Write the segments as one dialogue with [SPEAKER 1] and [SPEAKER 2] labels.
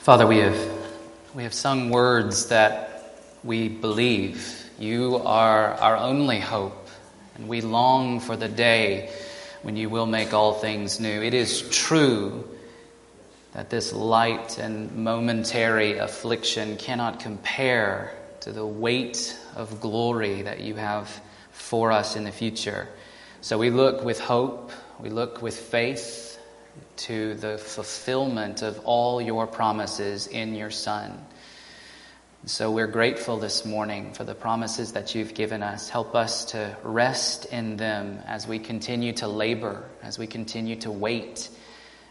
[SPEAKER 1] Father, we have, we have sung words that we believe. You are our only hope, and we long for the day when you will make all things new. It is true that this light and momentary affliction cannot compare to the weight of glory that you have for us in the future. So we look with hope, we look with faith to the fulfillment of all your promises in your Son. So we're grateful this morning for the promises that you've given us. Help us to rest in them as we continue to labor, as we continue to wait,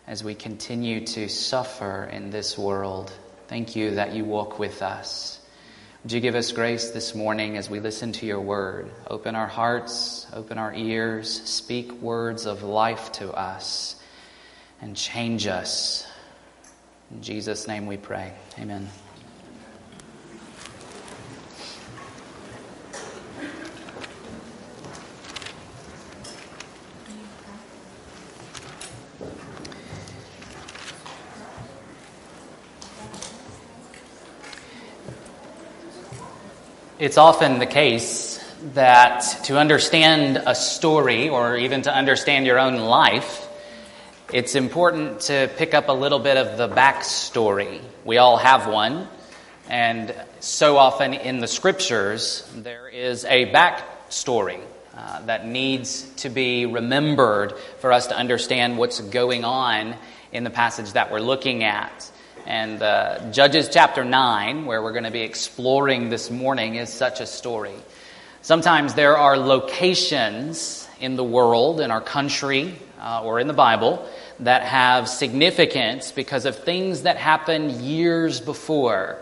[SPEAKER 1] as we continue to suffer in this world. Thank you that you walk with us. Would you give us grace this morning as we listen to your word? Open our hearts, open our ears, speak words of life to us and change us. In Jesus' name we pray. Amen. It's often the case that to understand a story or even to understand your own life, it's important to pick up a little bit of the backstory. We all have one, and so often in the scriptures, there is a backstory uh, that needs to be remembered for us to understand what's going on in the passage that we're looking at. And uh, Judges chapter 9, where we're going to be exploring this morning, is such a story. Sometimes there are locations in the world, in our country, uh, or in the Bible that have significance because of things that happened years before.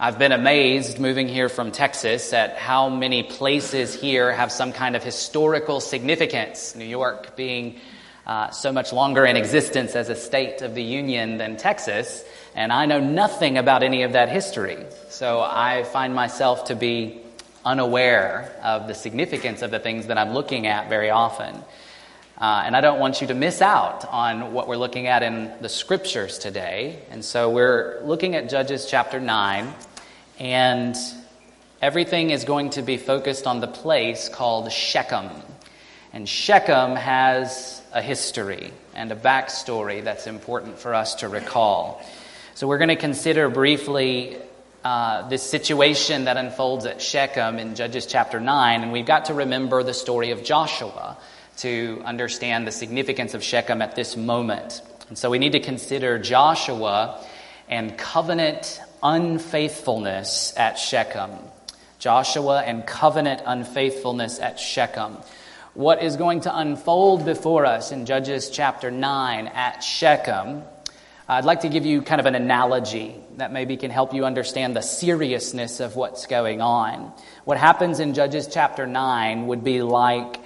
[SPEAKER 1] I've been amazed moving here from Texas at how many places here have some kind of historical significance. New York being uh, so much longer in existence as a state of the Union than Texas, and I know nothing about any of that history. So I find myself to be unaware of the significance of the things that I'm looking at very often. Uh, and I don't want you to miss out on what we're looking at in the scriptures today. And so we're looking at Judges chapter 9, and everything is going to be focused on the place called Shechem. And Shechem has a history and a backstory that's important for us to recall. So we're going to consider briefly uh, this situation that unfolds at Shechem in Judges chapter 9, and we've got to remember the story of Joshua to understand the significance of Shechem at this moment. And so we need to consider Joshua and covenant unfaithfulness at Shechem. Joshua and covenant unfaithfulness at Shechem. What is going to unfold before us in Judges chapter 9 at Shechem? I'd like to give you kind of an analogy that maybe can help you understand the seriousness of what's going on. What happens in Judges chapter 9 would be like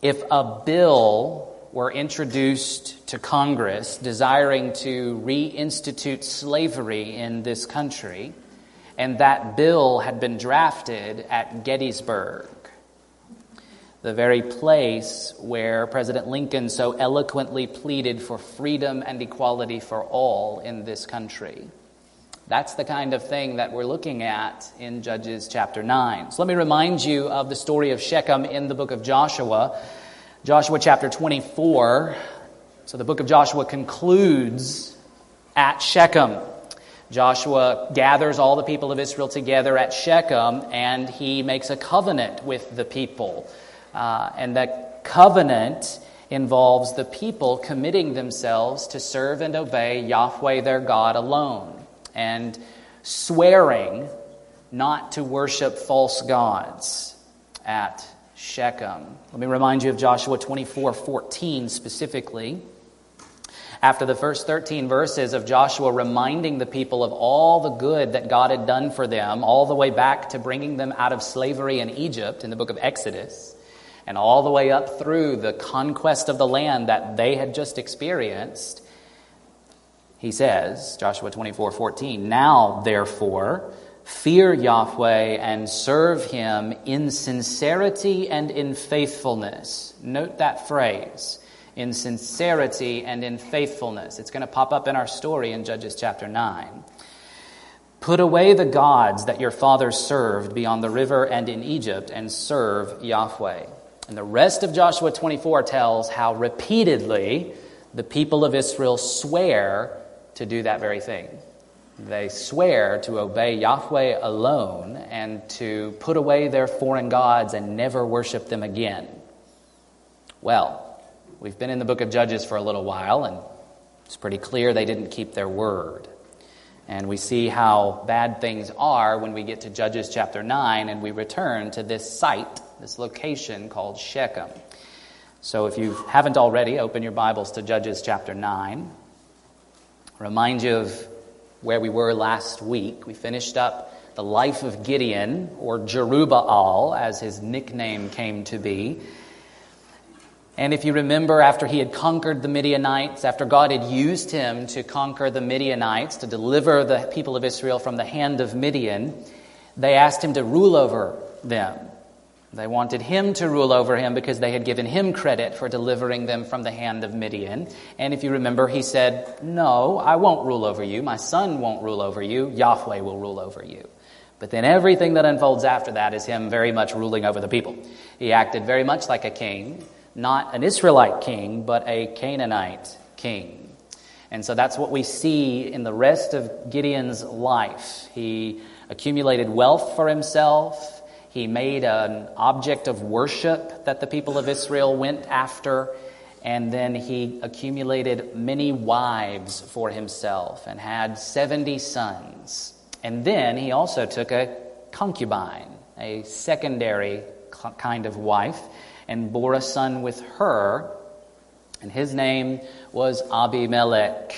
[SPEAKER 1] if a bill were introduced to Congress desiring to reinstitute slavery in this country, and that bill had been drafted at Gettysburg, the very place where President Lincoln so eloquently pleaded for freedom and equality for all in this country. That's the kind of thing that we're looking at in Judges chapter 9. So let me remind you of the story of Shechem in the book of Joshua. Joshua chapter 24. So the book of Joshua concludes at Shechem. Joshua gathers all the people of Israel together at Shechem and he makes a covenant with the people. Uh, and that covenant involves the people committing themselves to serve and obey Yahweh their God alone and swearing not to worship false gods at Shechem. Let me remind you of Joshua 24 14 specifically. After the first 13 verses of Joshua reminding the people of all the good that God had done for them, all the way back to bringing them out of slavery in Egypt in the book of Exodus, and all the way up through the conquest of the land that they had just experienced, he says, Joshua 24 14, Now, therefore, fear Yahweh and serve him in sincerity and in faithfulness. Note that phrase in sincerity and in faithfulness. It's going to pop up in our story in Judges chapter 9. Put away the gods that your fathers served beyond the river and in Egypt, and serve Yahweh. And the rest of Joshua 24 tells how repeatedly the people of Israel swear to do that very thing. They swear to obey Yahweh alone and to put away their foreign gods and never worship them again. Well, we've been in the book of Judges for a little while, and it's pretty clear they didn't keep their word. And we see how bad things are when we get to Judges chapter 9 and we return to this site, this location called Shechem. So if you haven't already, open your Bibles to Judges chapter 9. Remind you of where we were last week. We finished up the life of Gideon, or Jerubbaal, as his nickname came to be. And if you remember, after he had conquered the Midianites, after God had used him to conquer the Midianites, to deliver the people of Israel from the hand of Midian, they asked him to rule over them. They wanted him to rule over him because they had given him credit for delivering them from the hand of Midian. And if you remember, he said, No, I won't rule over you. My son won't rule over you. Yahweh will rule over you. But then everything that unfolds after that is him very much ruling over the people. He acted very much like a king not an Israelite king, but a Canaanite king. And so that's what we see in the rest of Gideon's life. He accumulated wealth for himself. He made an object of worship that the people of Israel went after. And then he accumulated many wives for himself and had 70 sons. And then he also took a concubine, a secondary kind of wife and bore a son with her, and his name was Abimelech,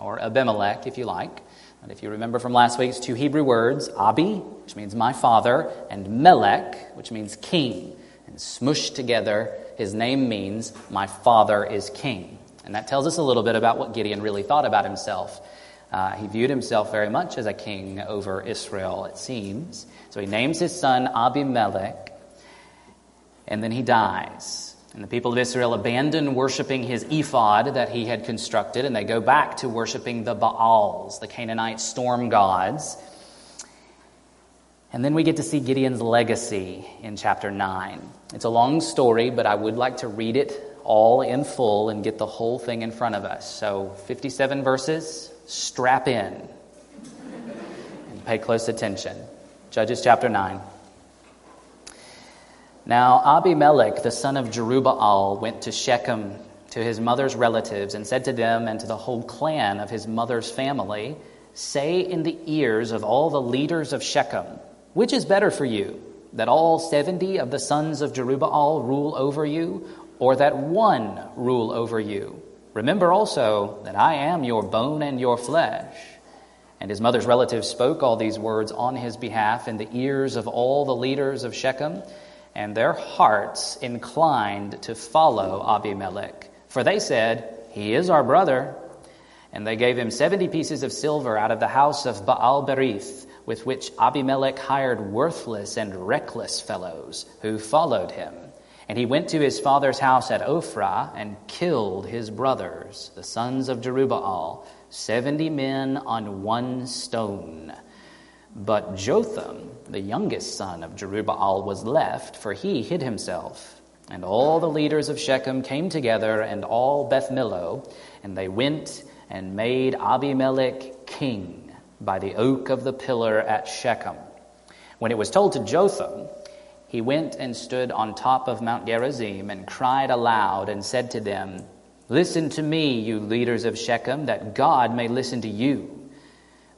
[SPEAKER 1] or Abimelech, if you like. And if you remember from last week's two Hebrew words, Abi, which means my father, and Melech, which means king. And smushed together, his name means my father is king. And that tells us a little bit about what Gideon really thought about himself. Uh, he viewed himself very much as a king over Israel, it seems. So he names his son Abimelech, and then he dies. And the people of Israel abandon worshiping his ephod that he had constructed, and they go back to worshiping the Baals, the Canaanite storm gods. And then we get to see Gideon's legacy in chapter 9. It's a long story, but I would like to read it all in full and get the whole thing in front of us. So, 57 verses, strap in and pay close attention. Judges chapter 9. Now Abimelech, the son of Jerubbaal, went to Shechem to his mother's relatives and said to them and to the whole clan of his mother's family, Say in the ears of all the leaders of Shechem, which is better for you, that all seventy of the sons of Jerubbaal rule over you, or that one rule over you? Remember also that I am your bone and your flesh. And his mother's relatives spoke all these words on his behalf in the ears of all the leaders of Shechem and their hearts inclined to follow Abimelech. For they said, He is our brother. And they gave him seventy pieces of silver out of the house of Baal Berith, with which Abimelech hired worthless and reckless fellows who followed him. And he went to his father's house at Ophrah and killed his brothers, the sons of Jerubbaal, seventy men on one stone. But Jotham, the youngest son of Jerubbaal, was left, for he hid himself. And all the leaders of Shechem came together, and all Beth Millo, and they went and made Abimelech king by the oak of the pillar at Shechem. When it was told to Jotham, he went and stood on top of Mount Gerizim and cried aloud and said to them, Listen to me, you leaders of Shechem, that God may listen to you.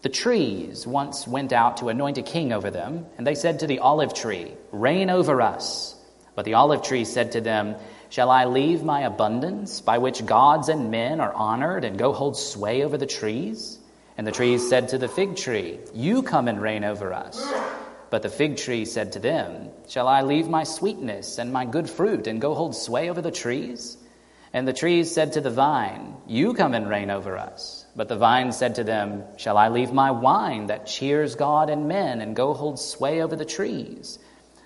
[SPEAKER 1] The trees once went out to anoint a king over them, and they said to the olive tree, Reign over us. But the olive tree said to them, Shall I leave my abundance, by which gods and men are honored, and go hold sway over the trees? And the trees said to the fig tree, You come and reign over us. But the fig tree said to them, Shall I leave my sweetness and my good fruit, and go hold sway over the trees? And the trees said to the vine, You come and reign over us. But the vine said to them, Shall I leave my wine that cheers God and men and go hold sway over the trees?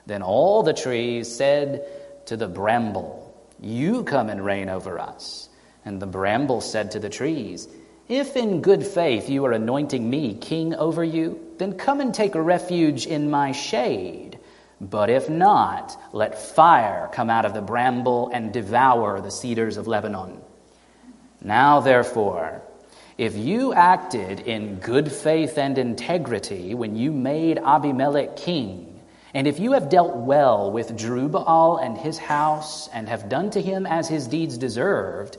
[SPEAKER 1] Then all the trees said to the bramble, You come and reign over us. And the bramble said to the trees, If in good faith you are anointing me king over you, then come and take refuge in my shade. But if not, let fire come out of the bramble and devour the cedars of Lebanon. Now, therefore, if you acted in good faith and integrity when you made Abimelech king, and if you have dealt well with Jerubbaal and his house, and have done to him as his deeds deserved,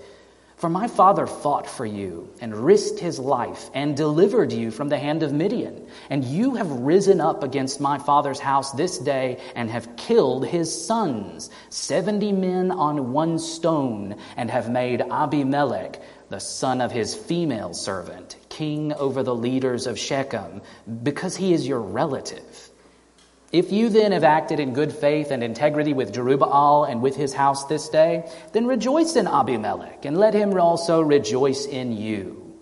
[SPEAKER 1] for my father fought for you and risked his life and delivered you from the hand of Midian. And you have risen up against my father's house this day and have killed his sons, seventy men on one stone, and have made Abimelech, the son of his female servant, king over the leaders of Shechem, because he is your relative. If you then have acted in good faith and integrity with Jerubbaal and with his house this day, then rejoice in Abimelech, and let him also rejoice in you.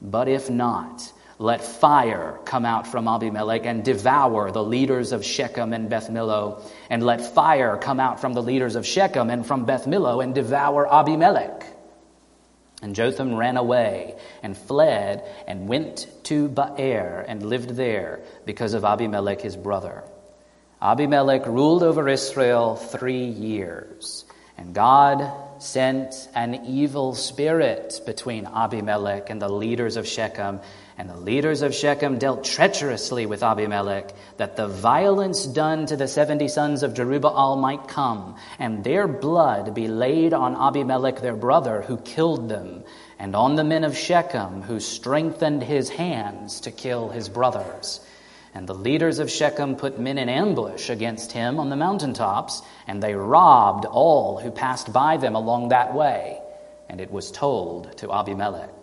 [SPEAKER 1] But if not, let fire come out from Abimelech and devour the leaders of Shechem and Beth Millo, and let fire come out from the leaders of Shechem and from Beth Millo and devour Abimelech. And Jotham ran away and fled and went to Beer and lived there because of Abimelech his brother. Abimelech ruled over Israel three years, and God sent an evil spirit between Abimelech and the leaders of Shechem, and the leaders of Shechem dealt treacherously with Abimelech, that the violence done to the seventy sons of Jerubbaal might come, and their blood be laid on Abimelech their brother, who killed them, and on the men of Shechem, who strengthened his hands to kill his brothers. And the leaders of Shechem put men in ambush against him on the mountaintops, and they robbed all who passed by them along that way. And it was told to Abimelech.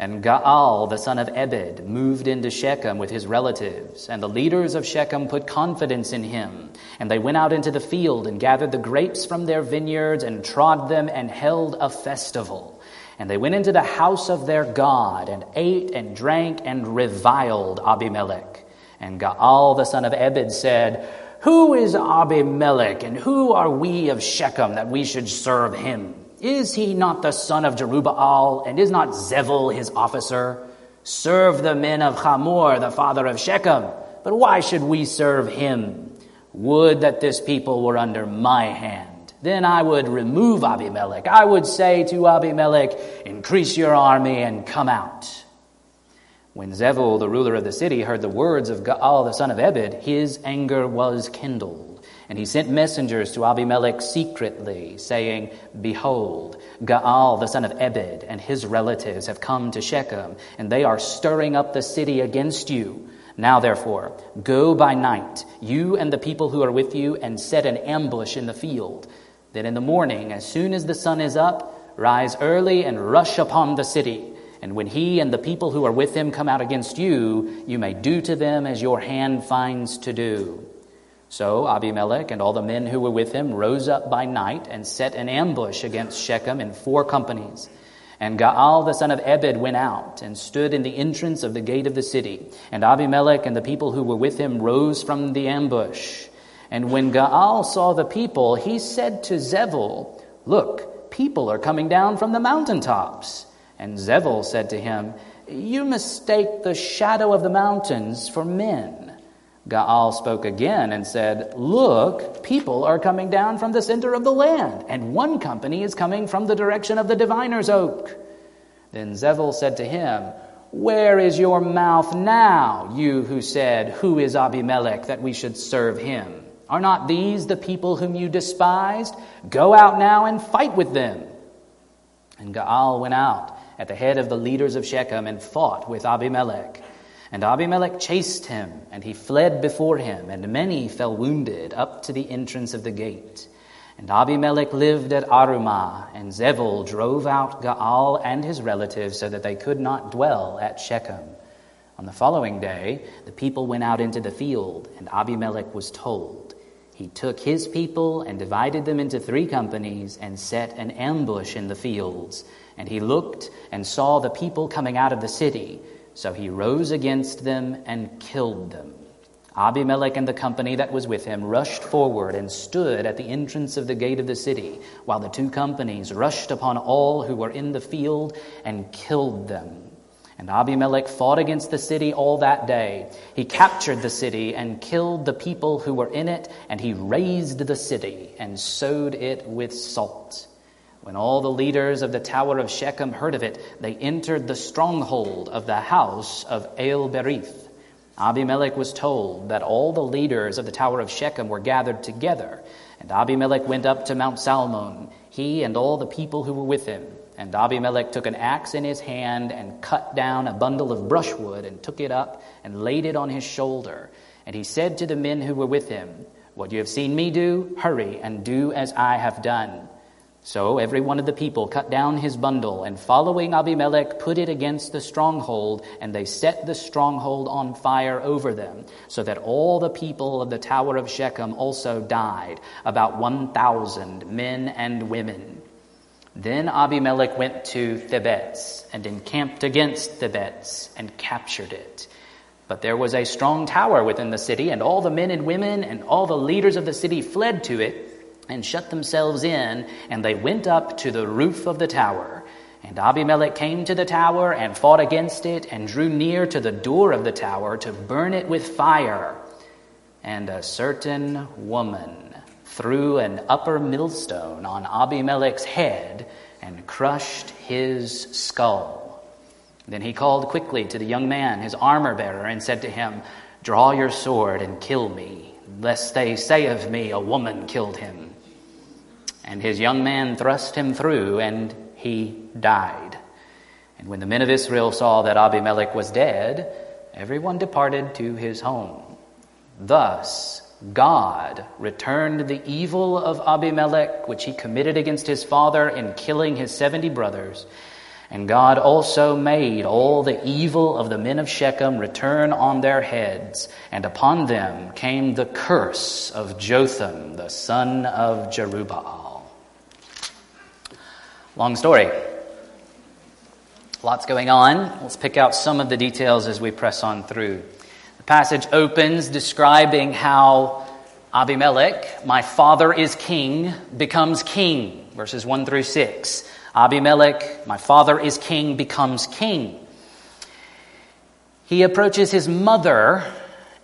[SPEAKER 1] And Gaal, the son of Ebed, moved into Shechem with his relatives, and the leaders of Shechem put confidence in him. And they went out into the field and gathered the grapes from their vineyards and trod them and held a festival. And they went into the house of their God and ate and drank and reviled Abimelech. And Gaal the son of Ebed said, Who is Abimelech, and who are we of Shechem that we should serve him? Is he not the son of Jerubbaal, and is not Zebul his officer? Serve the men of Hamor, the father of Shechem. But why should we serve him? Would that this people were under my hand. Then I would remove Abimelech. I would say to Abimelech, Increase your army and come out. When Zebul, the ruler of the city, heard the words of Gaal, the son of Ebed, his anger was kindled. And he sent messengers to Abimelech secretly, saying, Behold, Gaal, the son of Ebed, and his relatives have come to Shechem, and they are stirring up the city against you. Now, therefore, go by night, you and the people who are with you, and set an ambush in the field. Then in the morning, as soon as the sun is up, rise early and rush upon the city. And when he and the people who are with him come out against you, you may do to them as your hand finds to do. So Abimelech and all the men who were with him rose up by night and set an ambush against Shechem in four companies. And Gaal the son of Ebed went out and stood in the entrance of the gate of the city. And Abimelech and the people who were with him rose from the ambush. And when Gaal saw the people, he said to Zebul, Look, people are coming down from the mountaintops. And Zebul said to him, You mistake the shadow of the mountains for men. Gaal spoke again and said, Look, people are coming down from the center of the land, and one company is coming from the direction of the diviner's oak. Then Zebul said to him, Where is your mouth now, you who said, Who is Abimelech that we should serve him? Are not these the people whom you despised? Go out now and fight with them. And Gaal went out at the head of the leaders of Shechem and fought with Abimelech. And Abimelech chased him, and he fled before him, and many fell wounded up to the entrance of the gate. And Abimelech lived at Arumah, and Zebul drove out Gaal and his relatives so that they could not dwell at Shechem. On the following day, the people went out into the field, and Abimelech was told. He took his people and divided them into three companies and set an ambush in the fields. And he looked and saw the people coming out of the city. So he rose against them and killed them. Abimelech and the company that was with him rushed forward and stood at the entrance of the gate of the city, while the two companies rushed upon all who were in the field and killed them. And Abimelech fought against the city all that day. He captured the city and killed the people who were in it, and he razed the city and sowed it with salt. When all the leaders of the tower of Shechem heard of it, they entered the stronghold of the house of El Berith. Abimelech was told that all the leaders of the tower of Shechem were gathered together, and Abimelech went up to Mount Zalmon, he and all the people who were with him. And Abimelech took an axe in his hand and cut down a bundle of brushwood and took it up and laid it on his shoulder. And he said to the men who were with him, What you have seen me do, hurry and do as I have done. So every one of the people cut down his bundle, and following Abimelech, put it against the stronghold, and they set the stronghold on fire over them, so that all the people of the tower of Shechem also died, about 1,000 men and women. Then Abimelech went to Thebez and encamped against Thebez and captured it. But there was a strong tower within the city, and all the men and women and all the leaders of the city fled to it and shut themselves in, and they went up to the roof of the tower. And Abimelech came to the tower and fought against it and drew near to the door of the tower to burn it with fire. And a certain woman threw an upper millstone on Abimelech's head and crushed his skull. Then he called quickly to the young man, his armor bearer, and said to him, Draw your sword and kill me, lest they say of me, A woman killed him. And his young man thrust him through, and he died. And when the men of Israel saw that Abimelech was dead, everyone departed to his home. Thus, God returned the evil of Abimelech, which he committed against his father in killing his seventy brothers. And God also made all the evil of the men of Shechem return on their heads, and upon them came the curse of Jotham, the son of Jerubbaal. Long story. Lots going on. Let's pick out some of the details as we press on through The passage opens describing how Abimelech, my father is king, becomes king. Verses 1 through 6. Abimelech, my father is king, becomes king. He approaches his mother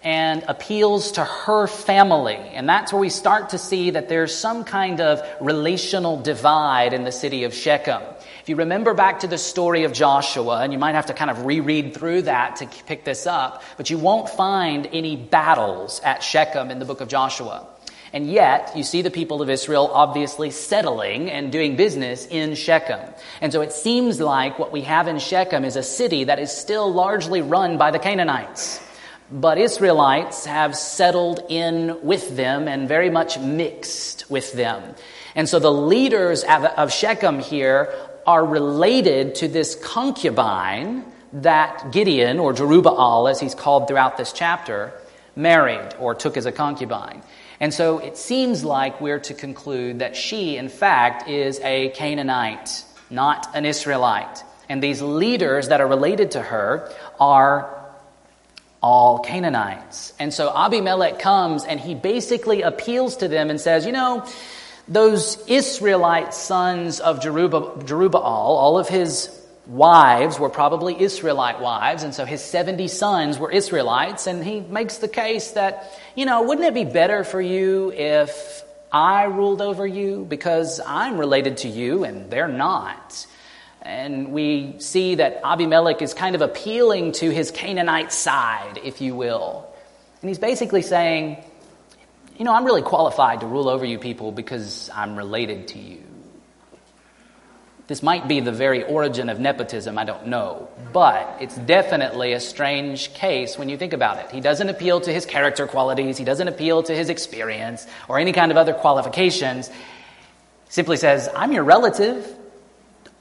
[SPEAKER 1] and appeals to her family. And that's where we start to see that there's some kind of relational divide in the city of Shechem. If you remember back to the story of Joshua, and you might have to kind of reread through that to pick this up, but you won't find any battles at Shechem in the book of Joshua. And yet, you see the people of Israel obviously settling and doing business in Shechem. And so it seems like what we have in Shechem is a city that is still largely run by the Canaanites. But Israelites have settled in with them and very much mixed with them. And so the leaders of Shechem here are related to this concubine that Gideon, or Jerubbaal as he's called throughout this chapter, married or took as a concubine. And so it seems like we're to conclude that she, in fact, is a Canaanite, not an Israelite. And these leaders that are related to her are all Canaanites. And so Abimelech comes and he basically appeals to them and says, You know, those Israelite sons of Jerubbaal, all of his wives were probably Israelite wives, and so his 70 sons were Israelites, and he makes the case that, you know, wouldn't it be better for you if I ruled over you because I'm related to you and they're not? And we see that Abimelech is kind of appealing to his Canaanite side, if you will. And he's basically saying, you know, I'm really qualified to rule over you people because I'm related to you. This might be the very origin of nepotism, I don't know. But it's definitely a strange case when you think about it. He doesn't appeal to his character qualities, he doesn't appeal to his experience or any kind of other qualifications. He simply says, I'm your relative.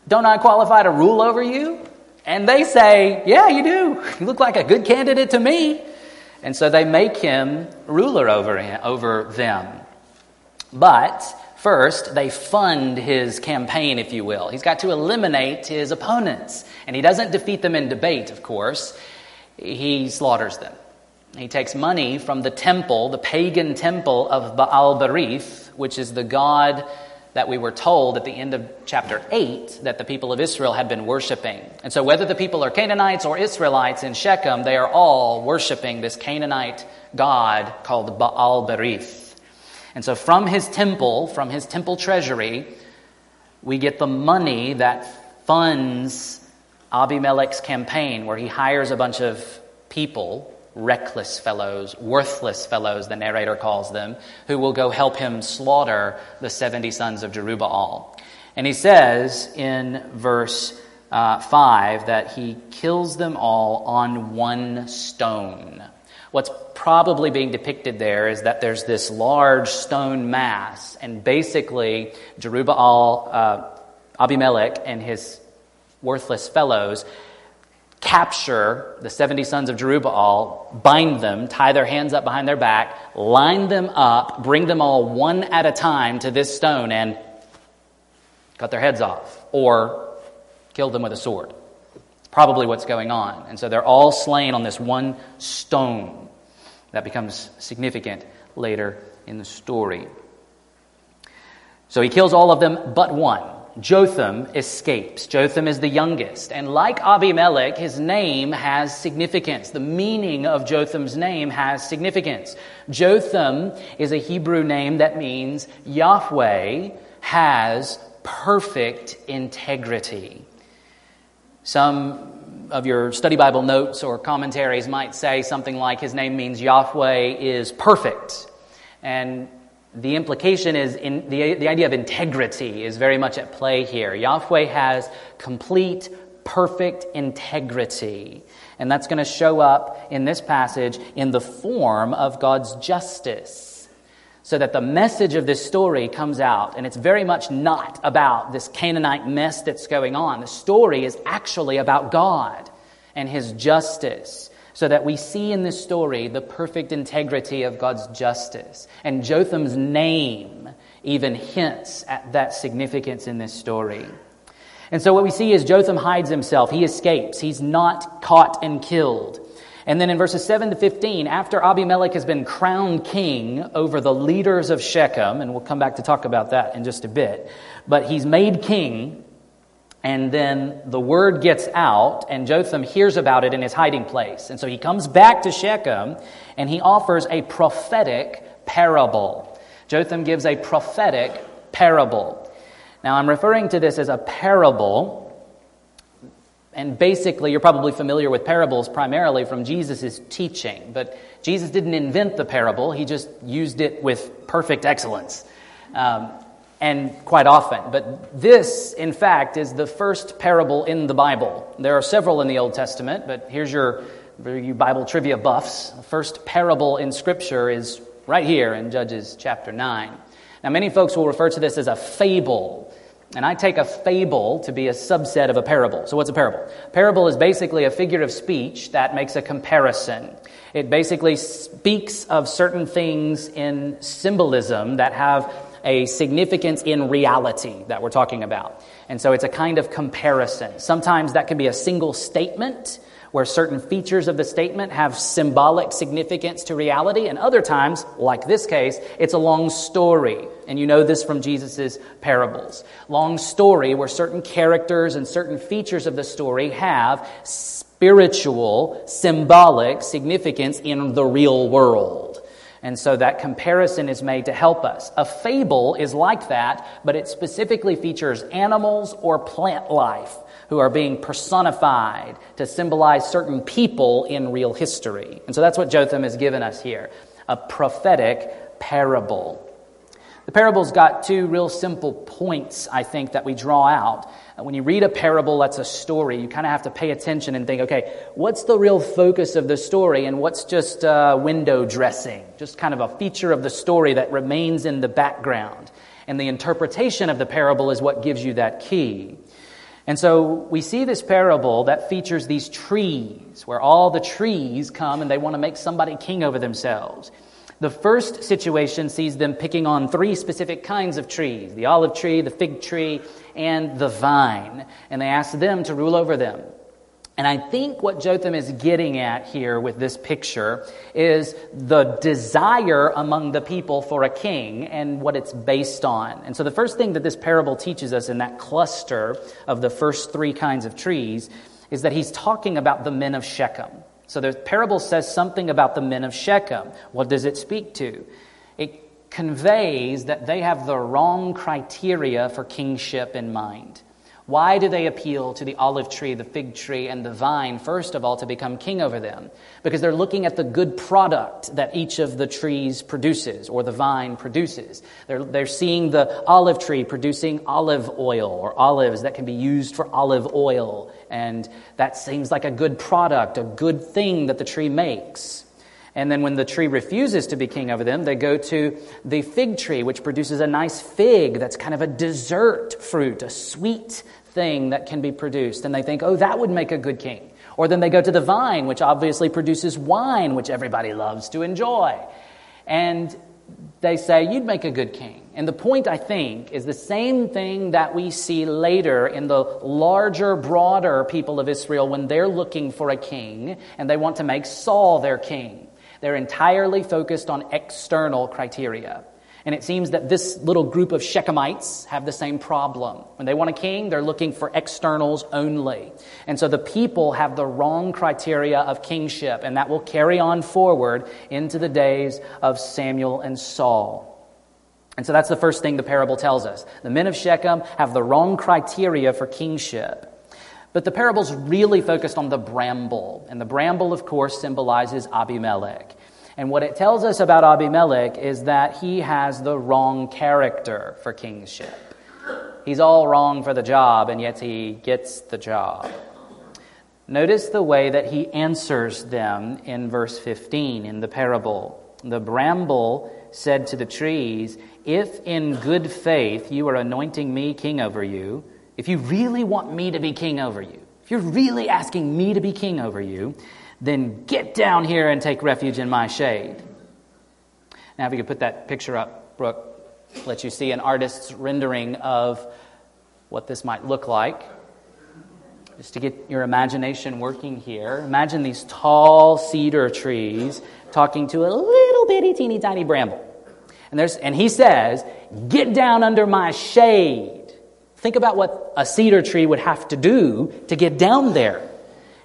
[SPEAKER 1] Don't I qualify to rule over you? And they say, Yeah, you do. You look like a good candidate to me. And so they make him ruler over, him, over them. But first, they fund his campaign, if you will. He's got to eliminate his opponents. And he doesn't defeat them in debate, of course, he slaughters them. He takes money from the temple, the pagan temple of Baal Berith, which is the god that we were told at the end of chapter 8 that the people of Israel had been worshiping. And so, whether the people are Canaanites or Israelites in Shechem, they are all worshiping this Canaanite god called Baal Berith. And so, from his temple, from his temple treasury, we get the money that funds Abimelech's campaign, where he hires a bunch of people reckless fellows, worthless fellows, the narrator calls them, who will go help him slaughter the 70 sons of Jerubbaal. And he says in verse uh, 5 that he kills them all on one stone. What's probably being depicted there is that there's this large stone mass, and basically, Jerubbaal, uh, Abimelech, and his worthless fellows capture the 70 sons of Jerubbaal, bind them, tie their hands up behind their back, line them up, bring them all one at a time to this stone, and cut their heads off or kill them with a sword. It's probably what's going on. And so they're all slain on this one stone. That becomes significant later in the story. So he kills all of them but one. Jotham escapes. Jotham is the youngest. And like Abimelech, his name has significance. The meaning of Jotham's name has significance. Jotham is a Hebrew name that means Yahweh has perfect integrity. Some of your study Bible notes or commentaries might say something like his name means Yahweh is perfect. And the implication is in the, the idea of integrity is very much at play here. Yahweh has complete, perfect integrity. And that's going to show up in this passage in the form of God's justice. So that the message of this story comes out, and it's very much not about this Canaanite mess that's going on. The story is actually about God and His justice so that we see in this story the perfect integrity of God's justice. And Jotham's name even hints at that significance in this story. And so what we see is Jotham hides himself. He escapes. He's not caught and killed. And then in verses 7 to 15, after Abimelech has been crowned king over the leaders of Shechem, and we'll come back to talk about that in just a bit, but he's made king, and then the word gets out, and Jotham hears about it in his hiding place. And so he comes back to Shechem, and he offers a prophetic parable. Jotham gives a prophetic parable. Now, I'm referring to this as a parable, and basically, you're probably familiar with parables primarily from Jesus' teaching. But Jesus didn't invent the parable, he just used it with perfect excellence. Um, and quite often. But this, in fact, is the first parable in the Bible. There are several in the Old Testament, but here's your you Bible trivia buffs. The first parable in Scripture is right here in Judges chapter 9. Now, many folks will refer to this as a fable. And I take a fable to be a subset of a parable. So, what's a parable? A parable is basically a figure of speech that makes a comparison. It basically speaks of certain things in symbolism that have a significance in reality that we're talking about. And so it's a kind of comparison. Sometimes that can be a single statement where certain features of the statement have symbolic significance to reality, and other times, like this case, it's a long story. And you know this from Jesus' parables. Long story where certain characters and certain features of the story have spiritual, symbolic significance in the real world. And so that comparison is made to help us. A fable is like that, but it specifically features animals or plant life who are being personified to symbolize certain people in real history. And so that's what Jotham has given us here a prophetic parable. The parable's got two real simple points, I think, that we draw out. When you read a parable that's a story, you kind of have to pay attention and think, okay, what's the real focus of the story and what's just uh, window dressing? Just kind of a feature of the story that remains in the background. And the interpretation of the parable is what gives you that key. And so we see this parable that features these trees, where all the trees come and they want to make somebody king over themselves. The first situation sees them picking on three specific kinds of trees the olive tree, the fig tree, and the vine. And they ask them to rule over them. And I think what Jotham is getting at here with this picture is the desire among the people for a king and what it's based on. And so the first thing that this parable teaches us in that cluster of the first three kinds of trees is that he's talking about the men of Shechem. So the parable says something about the men of Shechem. What does it speak to? It conveys that they have the wrong criteria for kingship in mind. Why do they appeal to the olive tree, the fig tree, and the vine, first of all, to become king over them? Because they're looking at the good product that each of the trees produces or the vine produces. They're, they're seeing the olive tree producing olive oil or olives that can be used for olive oil. And that seems like a good product, a good thing that the tree makes. And then when the tree refuses to be king over them, they go to the fig tree, which produces a nice fig that's kind of a dessert fruit, a sweet thing that can be produced. And they think, oh, that would make a good king. Or then they go to the vine, which obviously produces wine, which everybody loves to enjoy. And they say, you'd make a good king. And the point, I think, is the same thing that we see later in the larger, broader people of Israel when they're looking for a king and they want to make Saul their king. They're entirely focused on external criteria. And it seems that this little group of Shechemites have the same problem. When they want a king, they're looking for externals only. And so the people have the wrong criteria of kingship, and that will carry on forward into the days of Samuel and Saul. And so that's the first thing the parable tells us. The men of Shechem have the wrong criteria for kingship. But the parable's really focused on the bramble. And the bramble, of course, symbolizes Abimelech. And what it tells us about Abimelech is that he has the wrong character for kingship. He's all wrong for the job, and yet he gets the job. Notice the way that he answers them in verse 15 in the parable. The bramble said to the trees, If in good faith you are anointing me king over you, if you really want me to be king over you, if you're really asking me to be king over you, then get down here and take refuge in my shade. Now, if you could put that picture up, Brooke, let you see an artist's rendering of what this might look like. Just to get your imagination working here, imagine these tall cedar trees talking to a little bitty, teeny tiny bramble. And, there's, and he says, Get down under my shade. Think about what a cedar tree would have to do to get down there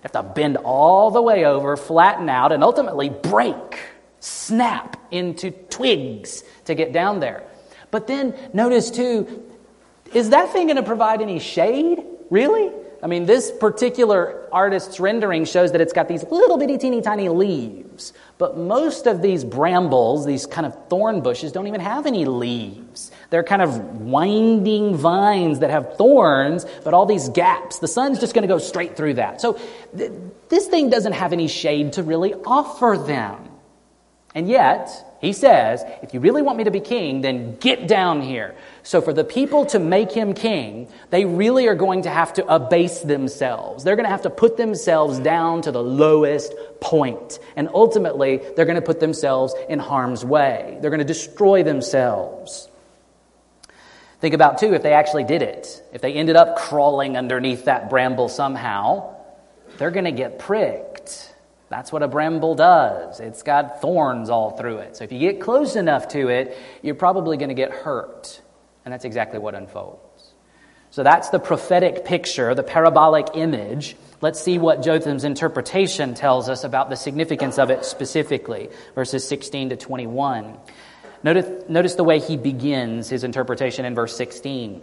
[SPEAKER 1] have to bend all the way over, flatten out, and ultimately break, snap into twigs to get down there. But then notice too, is that thing going to provide any shade? Really? I mean, this particular artist's rendering shows that it's got these little bitty teeny tiny leaves. But most of these brambles, these kind of thorn bushes, don't even have any leaves. They're kind of winding vines that have thorns, but all these gaps. The sun's just going to go straight through that. So th- this thing doesn't have any shade to really offer them. And yet, he says, if you really want me to be king, then get down here. So, for the people to make him king, they really are going to have to abase themselves. They're going to have to put themselves down to the lowest point. And ultimately, they're going to put themselves in harm's way. They're going to destroy themselves. Think about, too, if they actually did it. If they ended up crawling underneath that bramble somehow, they're going to get pricked. That's what a bramble does. It's got thorns all through it. So if you get close enough to it, you're probably going to get hurt. And that's exactly what unfolds. So that's the prophetic picture, the parabolic image. Let's see what Jotham's interpretation tells us about the significance of it specifically, verses 16 to 21. Notice, notice the way he begins his interpretation in verse 16.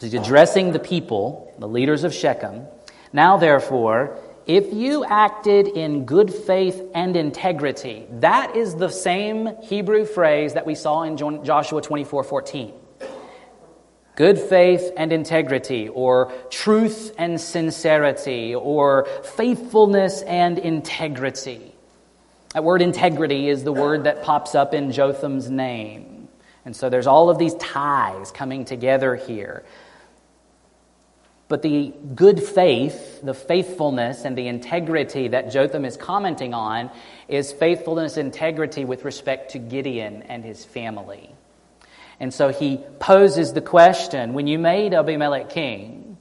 [SPEAKER 1] He's addressing the people, the leaders of Shechem. Now, therefore, if you acted in good faith and integrity, that is the same Hebrew phrase that we saw in Joshua 24 14. Good faith and integrity, or truth and sincerity, or faithfulness and integrity. That word integrity is the word that pops up in Jotham's name. And so there's all of these ties coming together here. But the good faith, the faithfulness, and the integrity that Jotham is commenting on is faithfulness, integrity with respect to Gideon and his family. And so he poses the question when you made Abimelech king,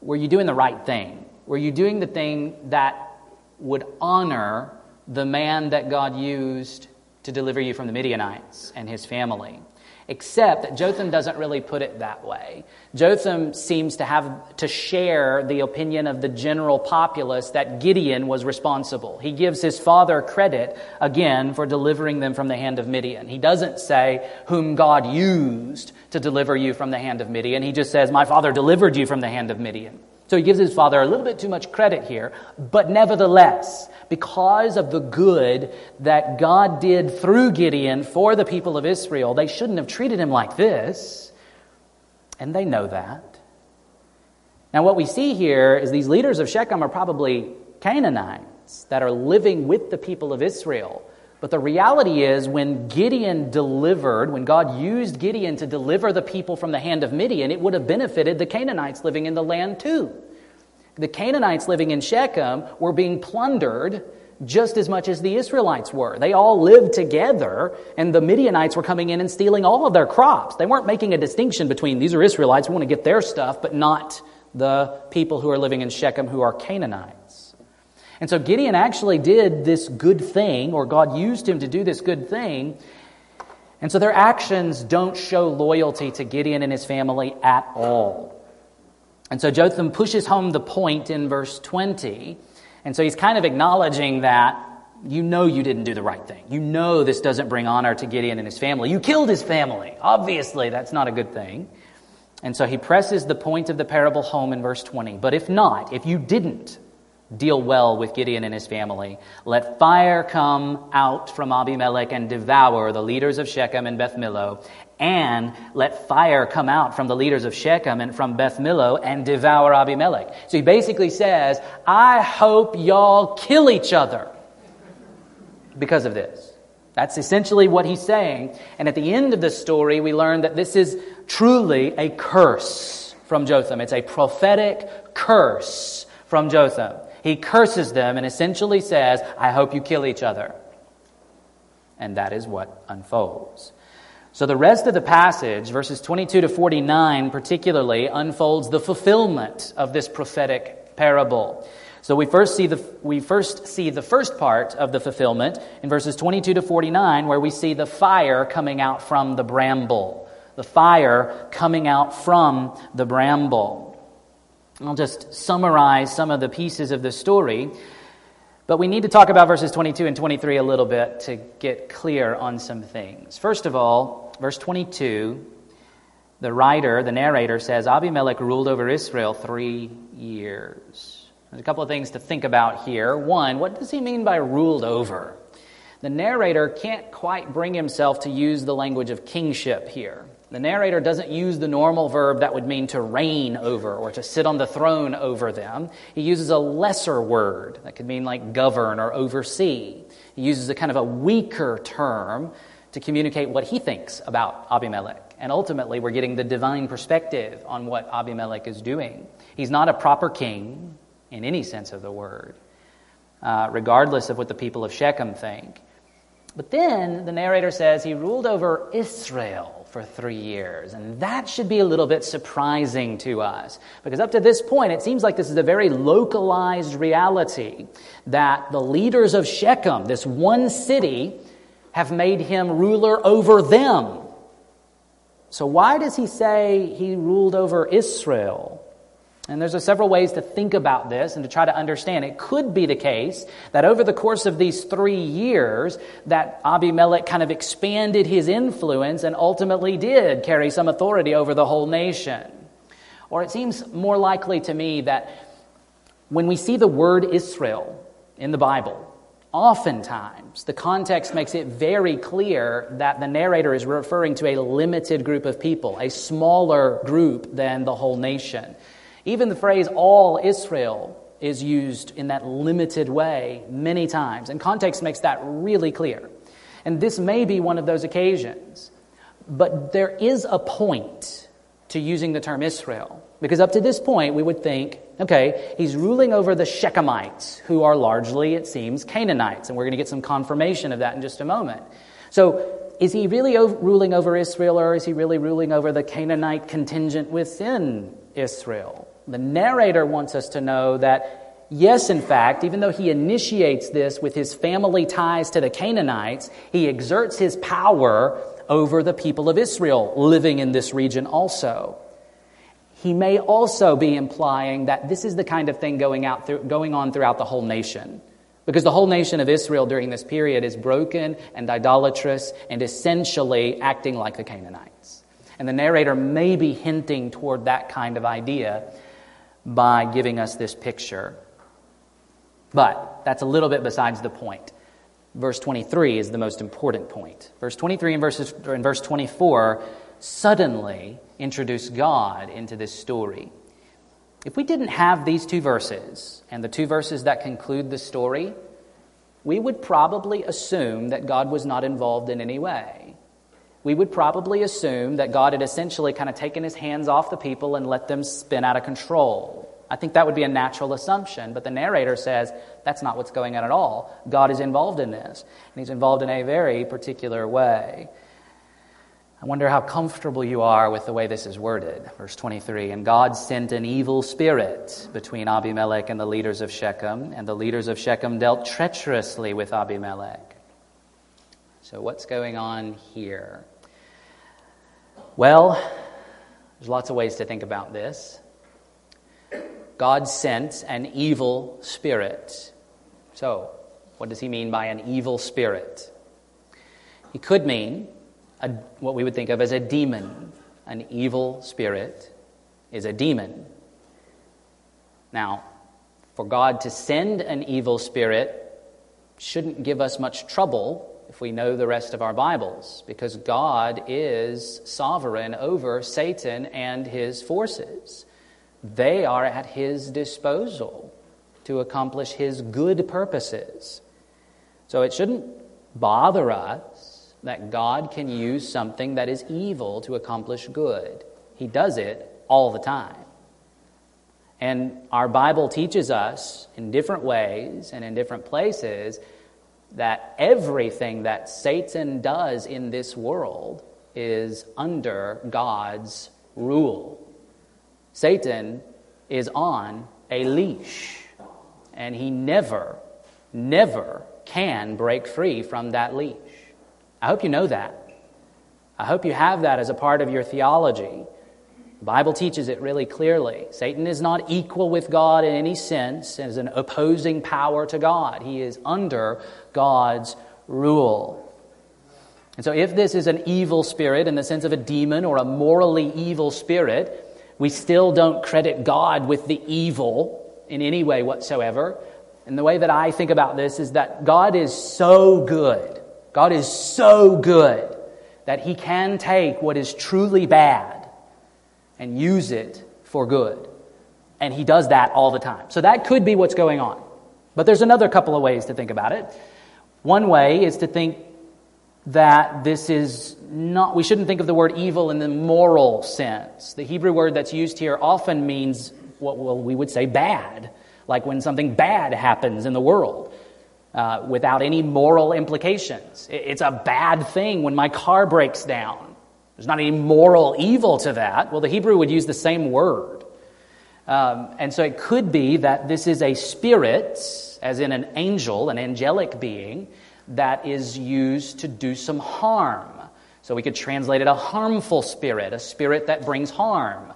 [SPEAKER 1] were you doing the right thing? were you doing the thing that would honor the man that God used to deliver you from the Midianites and his family? Except that Jotham doesn't really put it that way. Jotham seems to have to share the opinion of the general populace that Gideon was responsible. He gives his father credit, again, for delivering them from the hand of Midian. He doesn't say, whom God used to deliver you from the hand of Midian. He just says, my father delivered you from the hand of Midian. So he gives his father a little bit too much credit here, but nevertheless, because of the good that God did through Gideon for the people of Israel, they shouldn't have treated him like this. And they know that. Now, what we see here is these leaders of Shechem are probably Canaanites that are living with the people of Israel. But the reality is, when Gideon delivered, when God used Gideon to deliver the people from the hand of Midian, it would have benefited the Canaanites living in the land too the Canaanites living in Shechem were being plundered just as much as the Israelites were. They all lived together, and the Midianites were coming in and stealing all of their crops. They weren't making a distinction between these are Israelites, we want to get their stuff, but not the people who are living in Shechem who are Canaanites. And so Gideon actually did this good thing, or God used him to do this good thing. And so their actions don't show loyalty to Gideon and his family at all. And so Jotham pushes home the point in verse 20. And so he's kind of acknowledging that you know you didn't do the right thing. You know this doesn't bring honor to Gideon and his family. You killed his family. Obviously, that's not a good thing. And so he presses the point of the parable home in verse 20. But if not, if you didn't deal well with Gideon and his family, let fire come out from Abimelech and devour the leaders of Shechem and Beth Millo, and let fire come out from the leaders of Shechem and from Beth Millo and devour Abimelech. So he basically says, I hope y'all kill each other because of this. That's essentially what he's saying. And at the end of the story, we learn that this is truly a curse from Jotham. It's a prophetic curse from Jotham. He curses them and essentially says, I hope you kill each other. And that is what unfolds. So the rest of the passage, verses 22 to 49 particularly, unfolds the fulfillment of this prophetic parable. So we first see the we first see the first part of the fulfillment in verses 22 to 49 where we see the fire coming out from the bramble. The fire coming out from the bramble. I'll just summarize some of the pieces of the story. But we need to talk about verses 22 and 23 a little bit to get clear on some things. First of all, verse 22, the writer, the narrator says Abimelech ruled over Israel three years. There's a couple of things to think about here. One, what does he mean by ruled over? The narrator can't quite bring himself to use the language of kingship here. The narrator doesn't use the normal verb that would mean to reign over or to sit on the throne over them. He uses a lesser word that could mean like govern or oversee. He uses a kind of a weaker term to communicate what he thinks about Abimelech. And ultimately, we're getting the divine perspective on what Abimelech is doing. He's not a proper king in any sense of the word, uh, regardless of what the people of Shechem think. But then the narrator says he ruled over Israel for three years. And that should be a little bit surprising to us. Because up to this point, it seems like this is a very localized reality that the leaders of Shechem, this one city, have made him ruler over them. So why does he say he ruled over Israel? And there's several ways to think about this and to try to understand. It could be the case that over the course of these three years, that Abimelech kind of expanded his influence and ultimately did carry some authority over the whole nation. Or it seems more likely to me that when we see the word Israel in the Bible, Oftentimes, the context makes it very clear that the narrator is referring to a limited group of people, a smaller group than the whole nation. Even the phrase all Israel is used in that limited way many times, and context makes that really clear. And this may be one of those occasions. But there is a point to using the term Israel. Because up to this point, we would think, okay, he's ruling over the Shechemites, who are largely, it seems, Canaanites. And we're going to get some confirmation of that in just a moment. So, is he really ruling over Israel, or is he really ruling over the Canaanite contingent within Israel? The narrator wants us to know that Yes, in fact, even though he initiates this with his family ties to the Canaanites, he exerts his power over the people of Israel living in this region also. He may also be implying that this is the kind of thing going, out through, going on throughout the whole nation. Because the whole nation of Israel during this period is broken and idolatrous and essentially acting like the Canaanites. And the narrator may be hinting toward that kind of idea by giving us this picture. But that's a little bit besides the point. Verse 23 is the most important point. Verse 23 and, verses, and verse 24 suddenly introduce God into this story. If we didn't have these two verses and the two verses that conclude the story, we would probably assume that God was not involved in any way. We would probably assume that God had essentially kind of taken his hands off the people and let them spin out of control. I think that would be a natural assumption, but the narrator says that's not what's going on at all. God is involved in this, and He's involved in a very particular way. I wonder how comfortable you are with the way this is worded. Verse 23 And God sent an evil spirit between Abimelech and the leaders of Shechem, and the leaders of Shechem dealt treacherously with Abimelech. So, what's going on here? Well, there's lots of ways to think about this. God sent an evil spirit. So, what does he mean by an evil spirit? He could mean a, what we would think of as a demon. An evil spirit is a demon. Now, for God to send an evil spirit shouldn't give us much trouble we know the rest of our Bibles, because God is sovereign over Satan and his forces. They are at his disposal to accomplish his good purposes. So it shouldn't bother us that God can use something that is evil to accomplish good. He does it all the time. And our Bible teaches us in different ways and in different places that everything that Satan does in this world is under God's rule. Satan is on a leash, and he never, never can break free from that leash. I hope you know that. I hope you have that as a part of your theology. The Bible teaches it really clearly. Satan is not equal with God in any sense as an opposing power to God. He is under God's rule. And so, if this is an evil spirit in the sense of a demon or a morally evil spirit, we still don't credit God with the evil in any way whatsoever. And the way that I think about this is that God is so good. God is so good that He can take what is truly bad and use it for good. And He does that all the time. So that could be what's going on. But there's another couple of ways to think about it. One way is to think that this is not, we shouldn't think of the word evil in the moral sense. The Hebrew word that's used here often means what we would say bad, like when something bad happens in the world. Uh, without any moral implications. It's a bad thing when my car breaks down. There's not any moral evil to that. Well, the Hebrew would use the same word. Um, and so it could be that this is a spirit, as in an angel, an angelic being, that is used to do some harm. So we could translate it a harmful spirit, a spirit that brings harm.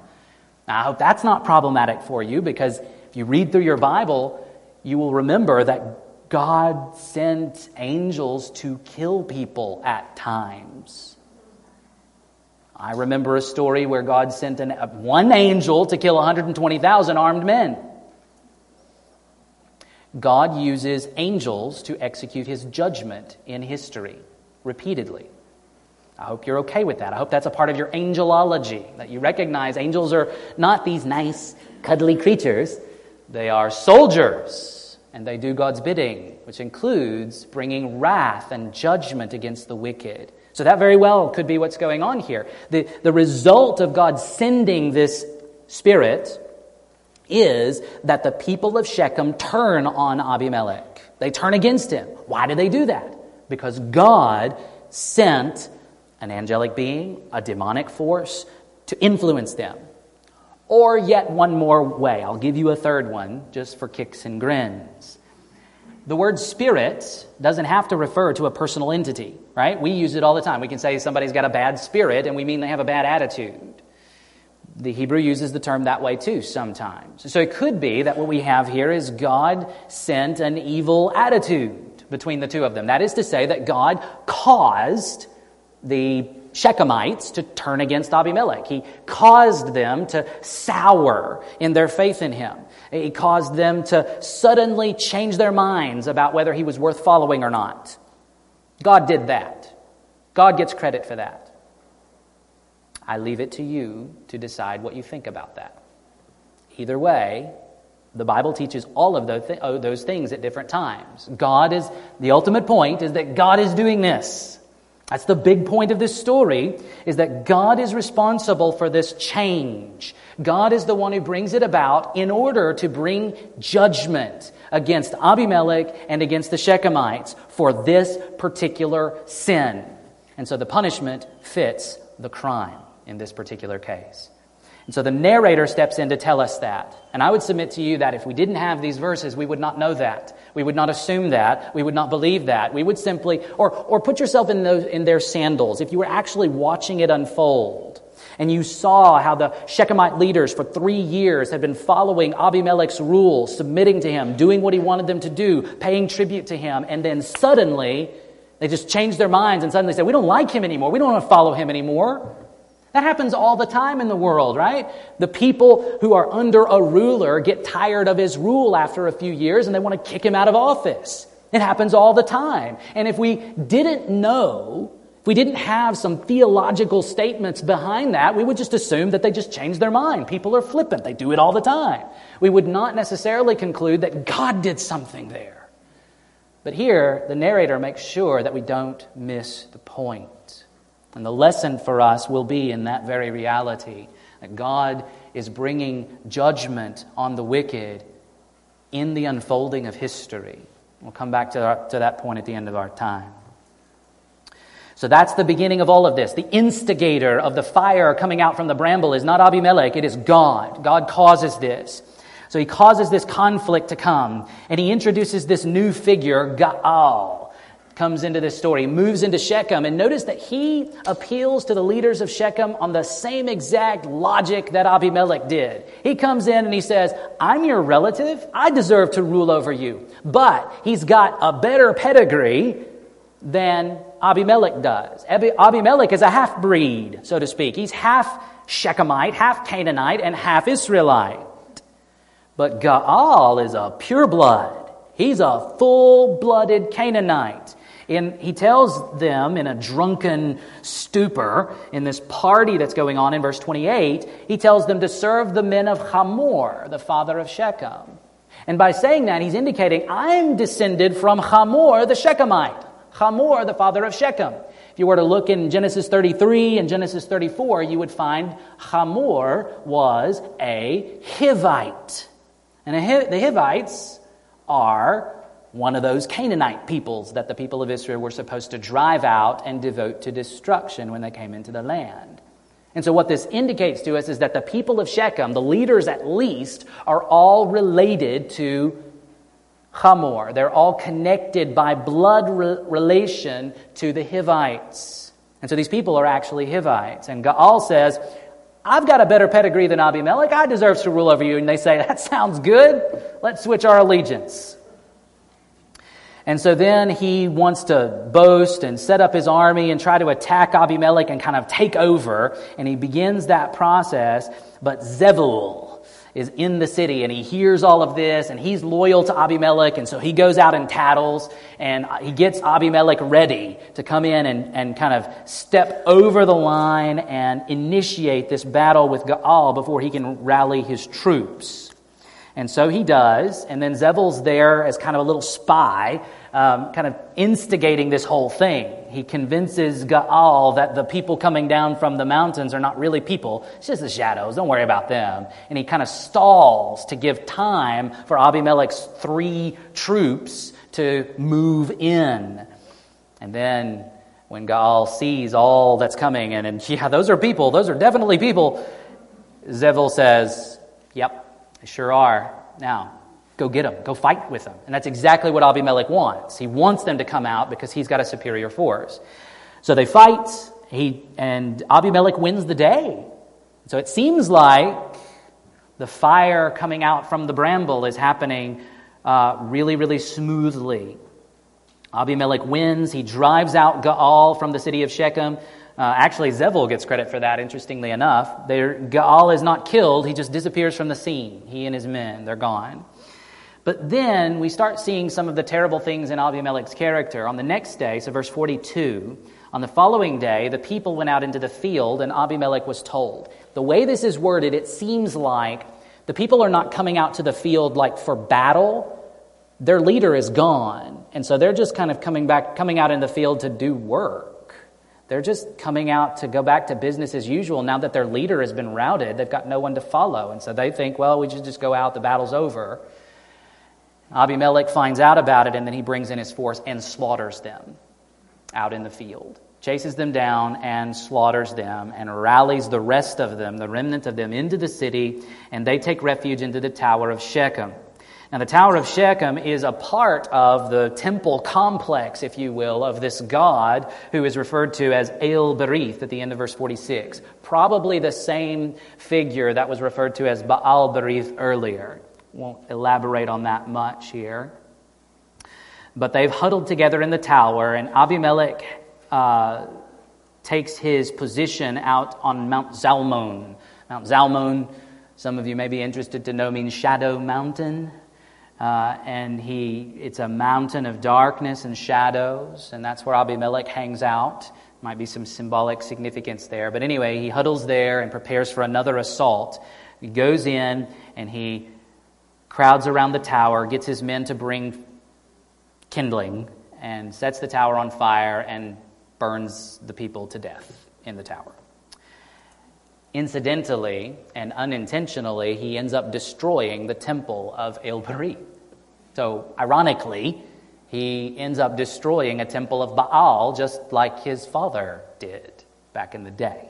[SPEAKER 1] Now, I hope that's not problematic for you because if you read through your Bible, you will remember that God sent angels to kill people at times. I remember a story where God sent an, uh, one angel to kill 120,000 armed men. God uses angels to execute his judgment in history repeatedly. I hope you're okay with that. I hope that's a part of your angelology, that you recognize angels are not these nice, cuddly creatures. They are soldiers, and they do God's bidding, which includes bringing wrath and judgment against the wicked. So that very well could be what's going on here. The, the result of God sending this spirit is that the people of Shechem turn on Abimelech. They turn against him. Why do they do that? Because God sent an angelic being, a demonic force, to influence them. Or yet one more way. I'll give you a third one just for kicks and grins. The word spirit doesn't have to refer to a personal entity, right? We use it all the time. We can say somebody's got a bad spirit and we mean they have a bad attitude. The Hebrew uses the term that way too sometimes. So it could be that what we have here is God sent an evil attitude between the two of them. That is to say, that God caused the Shechemites to turn against Abimelech. He caused them to sour in their faith in him. He caused them to suddenly change their minds about whether he was worth following or not. God did that. God gets credit for that. I leave it to you to decide what you think about that. Either way, the Bible teaches all of those things at different times. God is, the ultimate point is that God is doing this. That's the big point of this story, is that God is responsible for this change. God is the one who brings it about in order to bring judgment against Abimelech and against the Shechemites for this particular sin. And so the punishment fits the crime in this particular case. And so the narrator steps in to tell us that. And I would submit to you that if we didn't have these verses, we would not know that. We would not assume that. We would not believe that. We would simply, or, or put yourself in, those, in their sandals. If you were actually watching it unfold and you saw how the Shechemite leaders for three years had been following Abimelech's rules, submitting to him, doing what he wanted them to do, paying tribute to him, and then suddenly they just changed their minds and suddenly said, We don't like him anymore. We don't want to follow him anymore. That happens all the time in the world, right? The people who are under a ruler get tired of his rule after a few years and they want to kick him out of office. It happens all the time. And if we didn't know, if we didn't have some theological statements behind that, we would just assume that they just changed their mind. People are flippant. They do it all the time. We would not necessarily conclude that God did something there. But here, the narrator makes sure that we don't miss the point. And the lesson for us will be in that very reality that God is bringing judgment on the wicked in the unfolding of history. We'll come back to, our, to that point at the end of our time. So that's the beginning of all of this. The instigator of the fire coming out from the bramble is not Abimelech, it is God. God causes this. So he causes this conflict to come, and he introduces this new figure, Gaal comes into this story, moves into Shechem, and notice that he appeals to the leaders of Shechem on the same exact logic that Abimelech did. He comes in and he says, I'm your relative. I deserve to rule over you. But he's got a better pedigree than Abimelech does. Abimelech is a half breed, so to speak. He's half Shechemite, half Canaanite, and half Israelite. But Gaal is a pure blood. He's a full blooded Canaanite. And he tells them in a drunken stupor in this party that's going on in verse 28, he tells them to serve the men of Hamor, the father of Shechem. And by saying that, he's indicating, I'm descended from Hamor, the Shechemite. Hamor, the father of Shechem. If you were to look in Genesis 33 and Genesis 34, you would find Hamor was a Hivite. And the Hivites are one of those Canaanite peoples that the people of Israel were supposed to drive out and devote to destruction when they came into the land. And so, what this indicates to us is that the people of Shechem, the leaders at least, are all related to Hamor. They're all connected by blood re- relation to the Hivites. And so, these people are actually Hivites. And Gaal says, I've got a better pedigree than Abimelech. I deserve to rule over you. And they say, That sounds good. Let's switch our allegiance. And so then he wants to boast and set up his army and try to attack Abimelech and kind of take over. And he begins that process. But Zebul is in the city and he hears all of this and he's loyal to Abimelech. And so he goes out and tattles and he gets Abimelech ready to come in and, and kind of step over the line and initiate this battle with Gaal before he can rally his troops. And so he does. And then Zebul's there as kind of a little spy, um, kind of instigating this whole thing. He convinces Gaal that the people coming down from the mountains are not really people, it's just the shadows. Don't worry about them. And he kind of stalls to give time for Abimelech's three troops to move in. And then when Gaal sees all that's coming, and, and yeah, those are people, those are definitely people Zebul says, Yep, they sure are. Now, go get them, go fight with them. And that's exactly what Abimelech wants. He wants them to come out because he's got a superior force. So they fight, he, and Abimelech wins the day. So it seems like the fire coming out from the bramble is happening uh, really, really smoothly. Abimelech wins. He drives out Gaal from the city of Shechem. Uh, actually, Zebul gets credit for that, interestingly enough. There, Gaal is not killed, he just disappears from the scene. He and his men, they're gone. But then we start seeing some of the terrible things in Abimelech's character. On the next day, so verse 42, on the following day, the people went out into the field, and Abimelech was told. The way this is worded, it seems like the people are not coming out to the field like for battle. Their leader is gone. And so they're just kind of coming back, coming out in the field to do work. They're just coming out to go back to business as usual now that their leader has been routed. They've got no one to follow. And so they think, well, we should just go out, the battle's over. Abimelech finds out about it, and then he brings in his force and slaughters them out in the field. Chases them down and slaughters them and rallies the rest of them, the remnant of them, into the city, and they take refuge into the Tower of Shechem. Now, the Tower of Shechem is a part of the temple complex, if you will, of this god who is referred to as El Berith at the end of verse 46. Probably the same figure that was referred to as Baal Berith earlier. Won't elaborate on that much here. But they've huddled together in the tower, and Abimelech uh, takes his position out on Mount Zalmon. Mount Zalmon, some of you may be interested to know, means shadow mountain. Uh, and he, it's a mountain of darkness and shadows, and that's where Abimelech hangs out. Might be some symbolic significance there. But anyway, he huddles there and prepares for another assault. He goes in and he crowds around the tower, gets his men to bring kindling, and sets the tower on fire and burns the people to death in the tower. Incidentally and unintentionally, he ends up destroying the temple of El. So, ironically, he ends up destroying a temple of Baal just like his father did back in the day.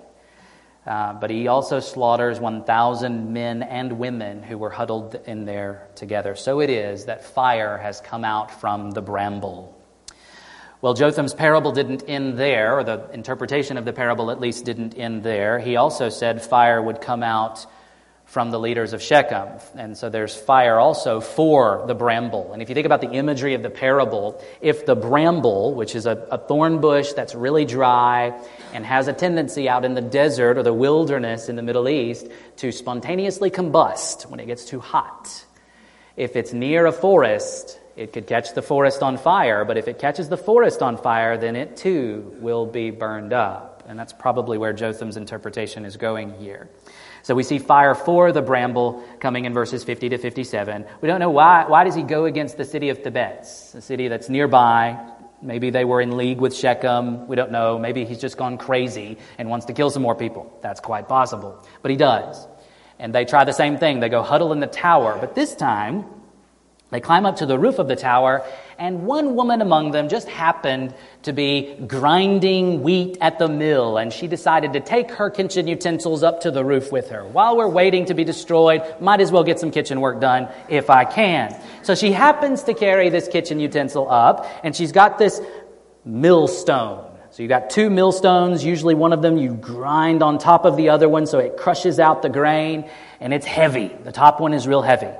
[SPEAKER 1] Uh, but he also slaughters 1,000 men and women who were huddled in there together. So it is that fire has come out from the bramble well, Jotham's parable didn't end there, or the interpretation of the parable at least didn't end there. He also said fire would come out from the leaders of Shechem. And so there's fire also for the bramble. And if you think about the imagery of the parable, if the bramble, which is a, a, thorn bush that's really dry and has a tendency out in the desert or the wilderness in the Middle East to spontaneously combust when it gets too hot, if it's near a forest, it could catch the forest on fire, but if it catches the forest on fire, then it too will be burned up. And that's probably where Jotham's interpretation is going here. So we see fire for the bramble coming in verses 50 to 57. We don't know why. Why does he go against the city of Thebez, a city that's nearby? Maybe they were in league with Shechem. We don't know. Maybe he's just gone crazy and wants to kill some more people. That's quite possible. But he does. And they try the same thing. They go huddle in the tower. But this time, they climb up to the roof of the tower, and one woman among them just happened to be grinding wheat at the mill, and she decided to take her kitchen utensils up to the roof with her. While we're waiting to be destroyed, might as well get some kitchen work done if I can. So she happens to carry this kitchen utensil up, and she's got this millstone. So you got two millstones, usually one of them you grind on top of the other one so it crushes out the grain, and it's heavy. The top one is real heavy.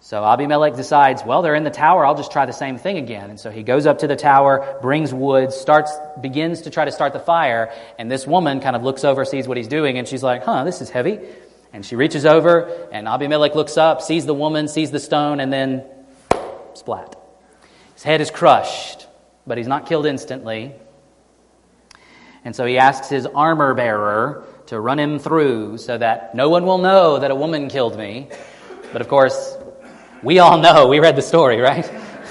[SPEAKER 1] So Abimelech decides, well, they're in the tower. I'll just try the same thing again. And so he goes up to the tower, brings wood, starts, begins to try to start the fire. And this woman kind of looks over, sees what he's doing, and she's like, huh, this is heavy. And she reaches over, and Abimelech looks up, sees the woman, sees the stone, and then splat. His head is crushed, but he's not killed instantly. And so he asks his armor bearer to run him through so that no one will know that a woman killed me. But of course, we all know, we read the story, right?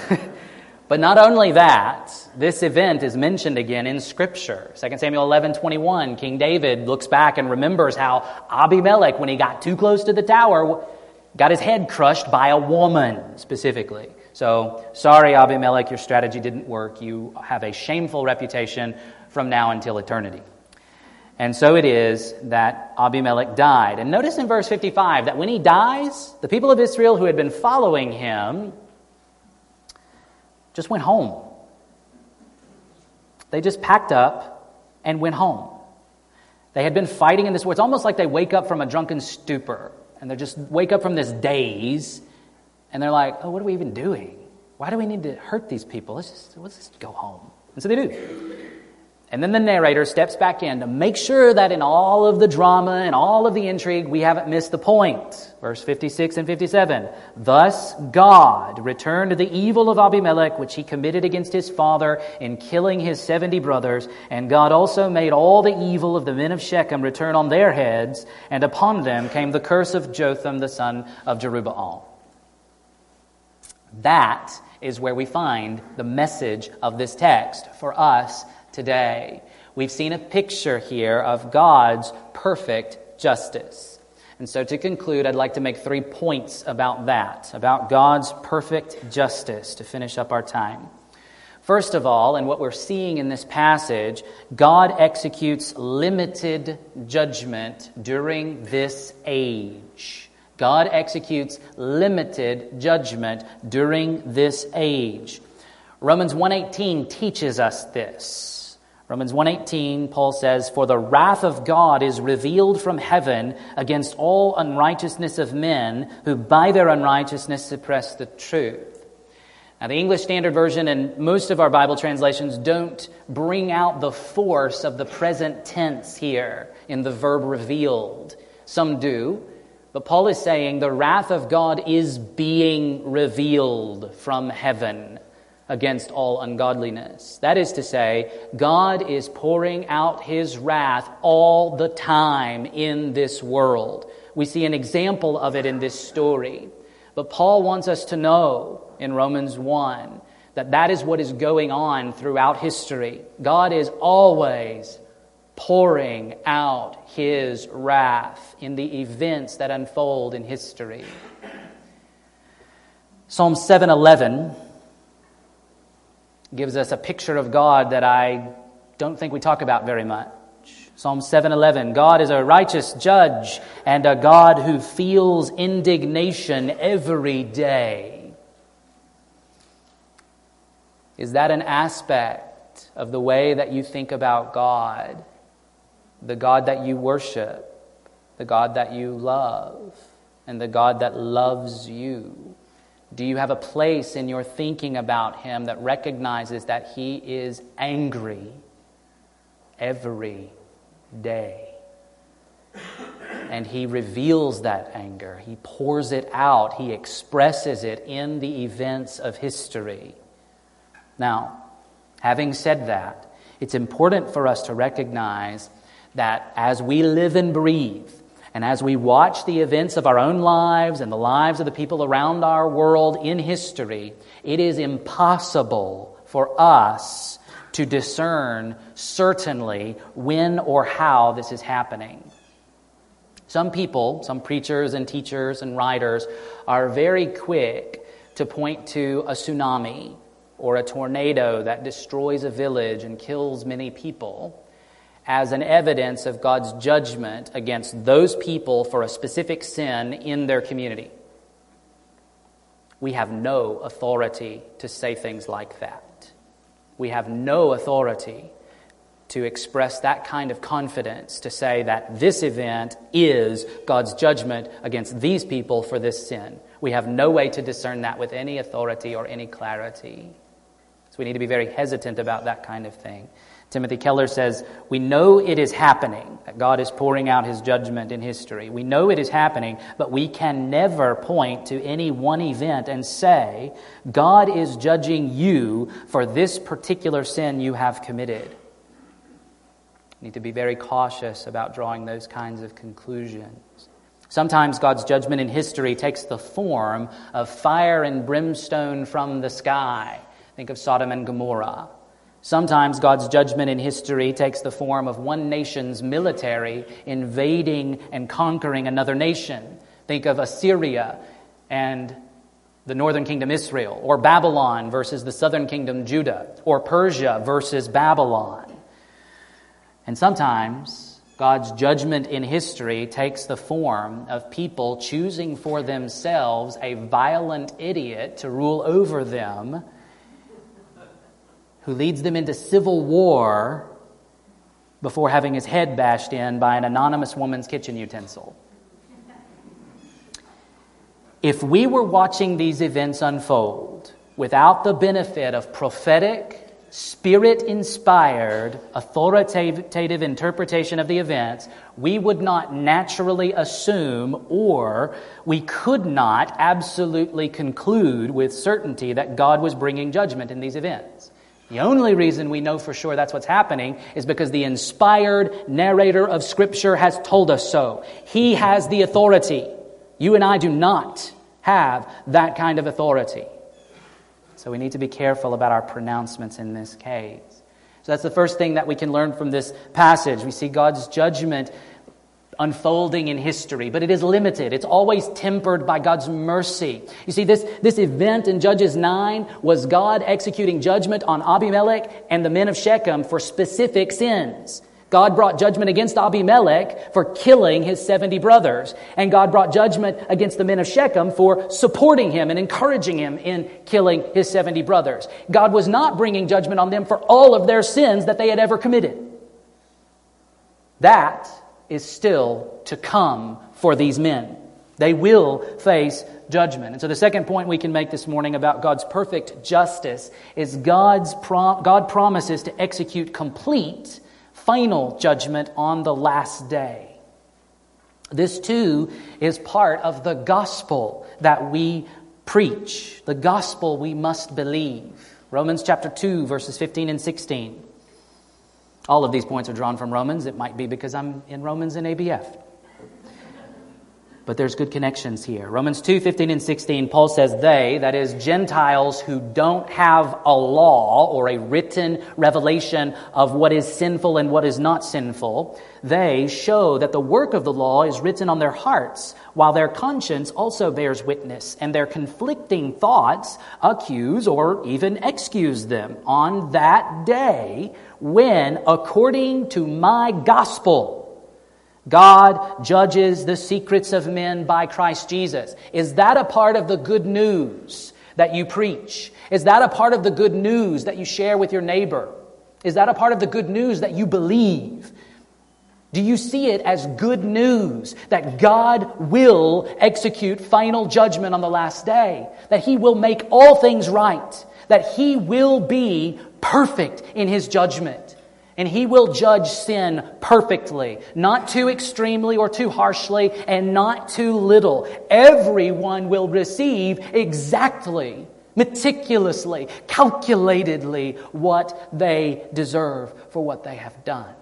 [SPEAKER 1] but not only that, this event is mentioned again in Scripture. 2 Samuel 11 21, King David looks back and remembers how Abimelech, when he got too close to the tower, got his head crushed by a woman specifically. So, sorry, Abimelech, your strategy didn't work. You have a shameful reputation from now until eternity. And so it is that Abimelech died. And notice in verse 55 that when he dies, the people of Israel who had been following him just went home. They just packed up and went home. They had been fighting in this war. It's almost like they wake up from a drunken stupor and they just wake up from this daze and they're like, oh, what are we even doing? Why do we need to hurt these people? Let's just, let's just go home. And so they do. And then the narrator steps back in to make sure that in all of the drama and all of the intrigue, we haven't missed the point. Verse 56 and 57. Thus God returned the evil of Abimelech, which he committed against his father in killing his 70 brothers. And God also made all the evil of the men of Shechem return on their heads. And upon them came the curse of Jotham, the son of Jerubbaal. That is where we find the message of this text for us today. We've seen a picture here of God's perfect justice. And so, to conclude, I'd like to make three points about that, about God's perfect justice, to finish up our time. First of all, and what we're seeing in this passage, God executes limited judgment during this age. God executes limited judgment during this age. Romans 1:18 teaches us this. Romans 1:18 Paul says for the wrath of God is revealed from heaven against all unrighteousness of men who by their unrighteousness suppress the truth. Now the English Standard Version and most of our Bible translations don't bring out the force of the present tense here in the verb revealed. Some do, but Paul is saying the wrath of God is being revealed from heaven against all ungodliness. That is to say, God is pouring out his wrath all the time in this world. We see an example of it in this story. But Paul wants us to know in Romans 1 that that is what is going on throughout history. God is always pouring out his wrath in the events that unfold in history. Psalm 711 gives us a picture of God that I don't think we talk about very much. Psalm 7:11 God is a righteous judge and a God who feels indignation every day. Is that an aspect of the way that you think about God? The God that you worship, the God that you love, and the God that loves you? Do you have a place in your thinking about Him that recognizes that He is angry every day? And He reveals that anger, He pours it out, He expresses it in the events of history. Now, having said that, it's important for us to recognize that as we live and breathe, and as we watch the events of our own lives and the lives of the people around our world in history, it is impossible for us to discern certainly when or how this is happening. Some people, some preachers and teachers and writers, are very quick to point to a tsunami or a tornado that destroys a village and kills many people as an evidence of God's judgment against those people for a specific sin in their community. We have no authority to say things like that. We have no authority to express that kind of confidence to say that this event is God's judgment against these people for this sin. We have no way to discern that with any authority or any clarity. So we need to be very hesitant about that kind of thing. Timothy Keller says, We know it is happening, that God is pouring out his judgment in history. We know it is happening, but we can never point to any one event and say, God is judging you for this particular sin you have committed. We need to be very cautious about drawing those kinds of conclusions. Sometimes God's judgment in history takes the form of fire and brimstone from the sky. Think of Sodom and Gomorrah. Sometimes God's judgment in history takes the form of one nation's military invading and conquering another nation. Think of Assyria and the northern kingdom Israel, or Babylon versus the southern kingdom Judah, or Persia versus Babylon. And sometimes God's judgment in history takes the form of people choosing for themselves a violent idiot to rule over them who leads them into civil war before having his head bashed in by an anonymous woman's kitchen utensil. If we were watching these events unfold without the benefit of prophetic, spirit inspired, authoritative interpretation of the events, we would not naturally assume or we could not absolutely conclude with certainty that God was bringing judgment in these events. The only reason we know for sure that's what's happening is because the inspired narrator of Scripture has told us so. He has the authority. You and I do not have that kind of authority. So we need to be careful about our pronouncements in this case. So that's the first thing that we can learn from this passage. We see God's judgment unfolding in history, but it is limited. It's always tempered by God's mercy. You see, this, this event in Judges 9 was God executing judgment on Abimelech and the men of Shechem for specific sins. God brought judgment against Abimelech for killing his 70 brothers. And God brought judgment against the men of Shechem for supporting him and encouraging him in killing his 70 brothers. God was not bringing judgment on them for all of their sins that they had ever committed. That is still to come for these men. They will face judgment. And so the second point we can make this morning about God's perfect justice is God's God promises to execute complete final judgment on the last day. This too is part of the gospel that we preach, the gospel we must believe. Romans chapter 2, verses 15 and 16. All of these points are drawn from Romans. It might be because I'm in Romans and ABF but there's good connections here. Romans 2 15 and 16, Paul says, They, that is, Gentiles who don't have a law or a written revelation of what is sinful and what is not sinful, they show that the work of the law is written on their hearts, while their conscience also bears witness, and their conflicting thoughts accuse or even excuse them on that day when, according to my gospel, God judges the secrets of men by Christ Jesus. Is that a part of the good news that you preach? Is that a part of the good news that you share with your neighbor? Is that a part of the good news that you believe? Do you see it as good news that God will execute final judgment on the last day? That He will make all things right? That He will be perfect in His judgment? And he will judge sin perfectly, not too extremely or too harshly, and not too little. Everyone will receive exactly, meticulously, calculatedly what they deserve for what they have done.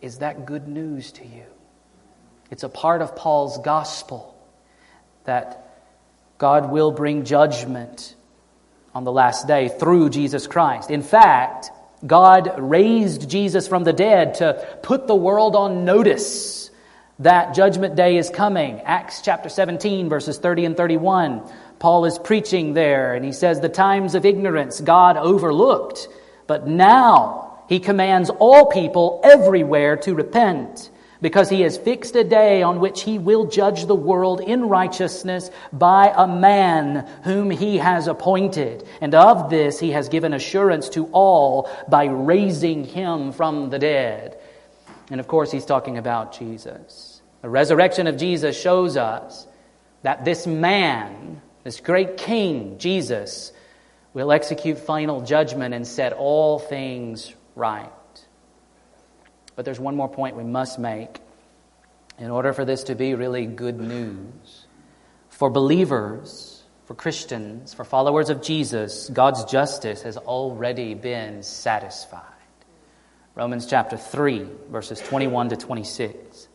[SPEAKER 1] Is that good news to you? It's a part of Paul's gospel that God will bring judgment on the last day through Jesus Christ. In fact, God raised Jesus from the dead to put the world on notice that judgment day is coming. Acts chapter 17, verses 30 and 31. Paul is preaching there, and he says, The times of ignorance God overlooked, but now he commands all people everywhere to repent because he has fixed a day on which he will judge the world in righteousness by a man whom he has appointed. And of this he has given assurance to all by raising him from the dead. And of course, he's talking about Jesus. The resurrection of Jesus shows us that this man, this great king, Jesus, will execute final judgment and set all things right. But there's one more point we must make in order for this to be really good news. For believers, for Christians, for followers of Jesus, God's justice has already been satisfied. Romans chapter 3, verses 21 to 26.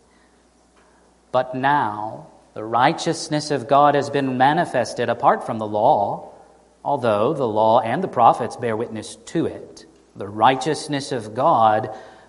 [SPEAKER 1] But now the righteousness of God has been manifested apart from the law, although the law and the prophets bear witness to it. The righteousness of God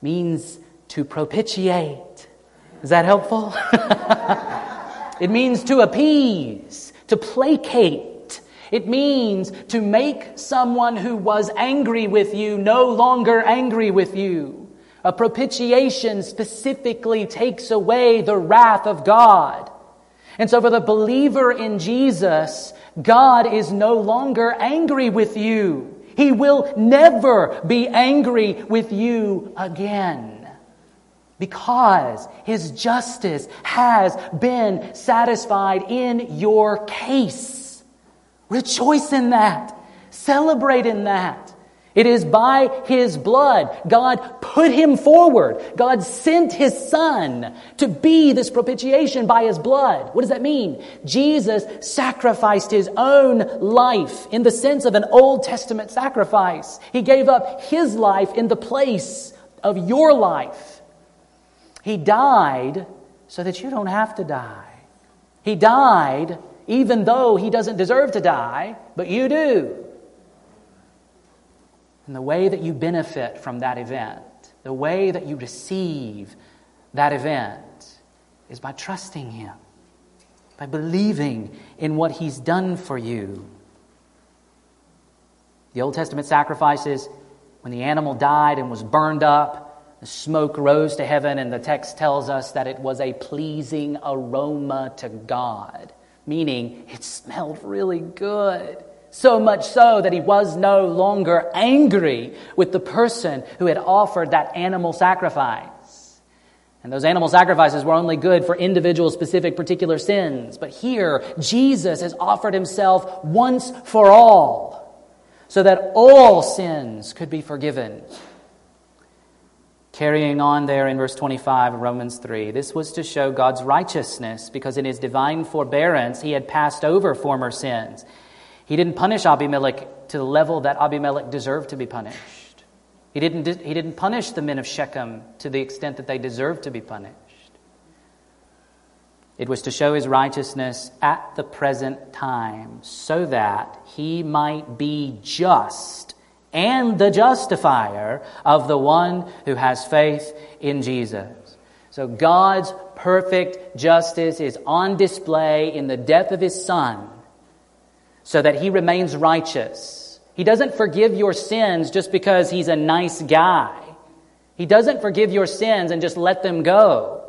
[SPEAKER 1] Means to propitiate. Is that helpful? it means to appease, to placate. It means to make someone who was angry with you no longer angry with you. A propitiation specifically takes away the wrath of God. And so for the believer in Jesus, God is no longer angry with you. He will never be angry with you again because his justice has been satisfied in your case. Rejoice in that. Celebrate in that. It is by his blood. God put him forward. God sent his son to be this propitiation by his blood. What does that mean? Jesus sacrificed his own life in the sense of an Old Testament sacrifice. He gave up his life in the place of your life. He died so that you don't have to die. He died even though he doesn't deserve to die, but you do. And the way that you benefit from that event, the way that you receive that event, is by trusting him, by believing in what he's done for you. The Old Testament sacrifices, when the animal died and was burned up, the smoke rose to heaven, and the text tells us that it was a pleasing aroma to God, meaning it smelled really good. So much so that he was no longer angry with the person who had offered that animal sacrifice. And those animal sacrifices were only good for individual, specific, particular sins. But here, Jesus has offered himself once for all so that all sins could be forgiven Carrying on there in verse 25 of Romans 3, this was to show God's righteousness because in his divine forbearance he had passed over former sins. He didn't punish Abimelech to the level that Abimelech deserved to be punished. He didn't, he didn't punish the men of Shechem to the extent that they deserved to be punished. It was to show his righteousness at the present time so that he might be just and the justifier of the one who has faith in Jesus. So God's perfect justice is on display in the death of his son so that he remains righteous. He doesn't forgive your sins just because he's a nice guy. He doesn't forgive your sins and just let them go.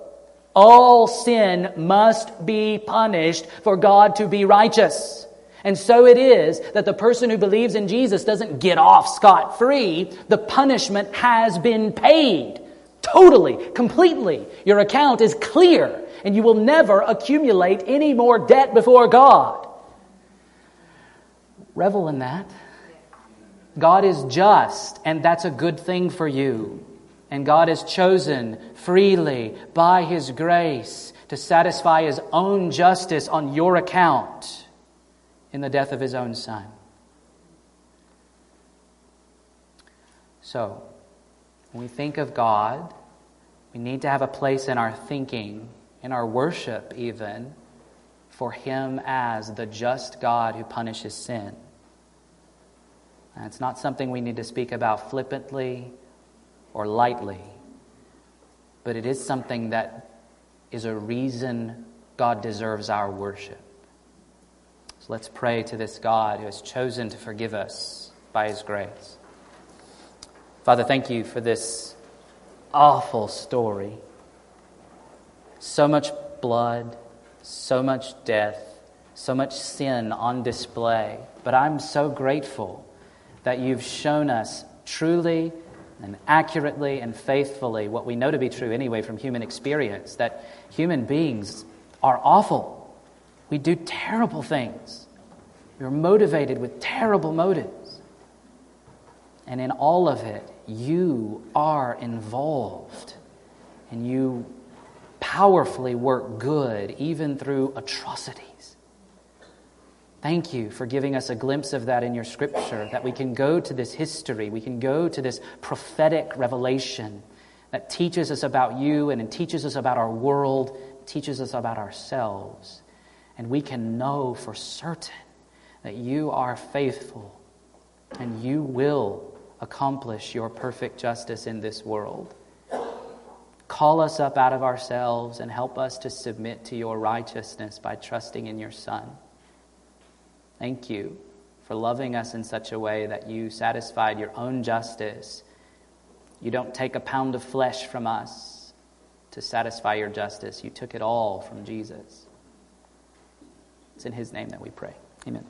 [SPEAKER 1] All sin must be punished for God to be righteous. And so it is that the person who believes in Jesus doesn't get off scot free. The punishment has been paid. Totally, completely. Your account is clear, and you will never accumulate any more debt before God. Revel in that. God is just, and that's a good thing for you. And God has chosen freely by His grace to satisfy His own justice on your account in the death of his own son. So, when we think of God, we need to have a place in our thinking, in our worship even, for him as the just God who punishes sin. And it's not something we need to speak about flippantly or lightly, but it is something that is a reason God deserves our worship. So let's pray to this God who has chosen to forgive us by his grace. Father, thank you for this awful story. So much blood, so much death, so much sin on display. But I'm so grateful that you've shown us truly and accurately and faithfully what we know to be true anyway from human experience that human beings are awful we do terrible things. We're motivated with terrible motives. And in all of it, you are involved. And you powerfully work good even through atrocities. Thank you for giving us a glimpse of that in your scripture, that we can go to this history, we can go to this prophetic revelation that teaches us about you and teaches us about our world, teaches us about ourselves. And we can know for certain that you are faithful and you will accomplish your perfect justice in this world. Call us up out of ourselves and help us to submit to your righteousness by trusting in your Son. Thank you for loving us in such a way that you satisfied your own justice. You don't take a pound of flesh from us to satisfy your justice. You took it all from Jesus. It's in his name that we pray. Amen.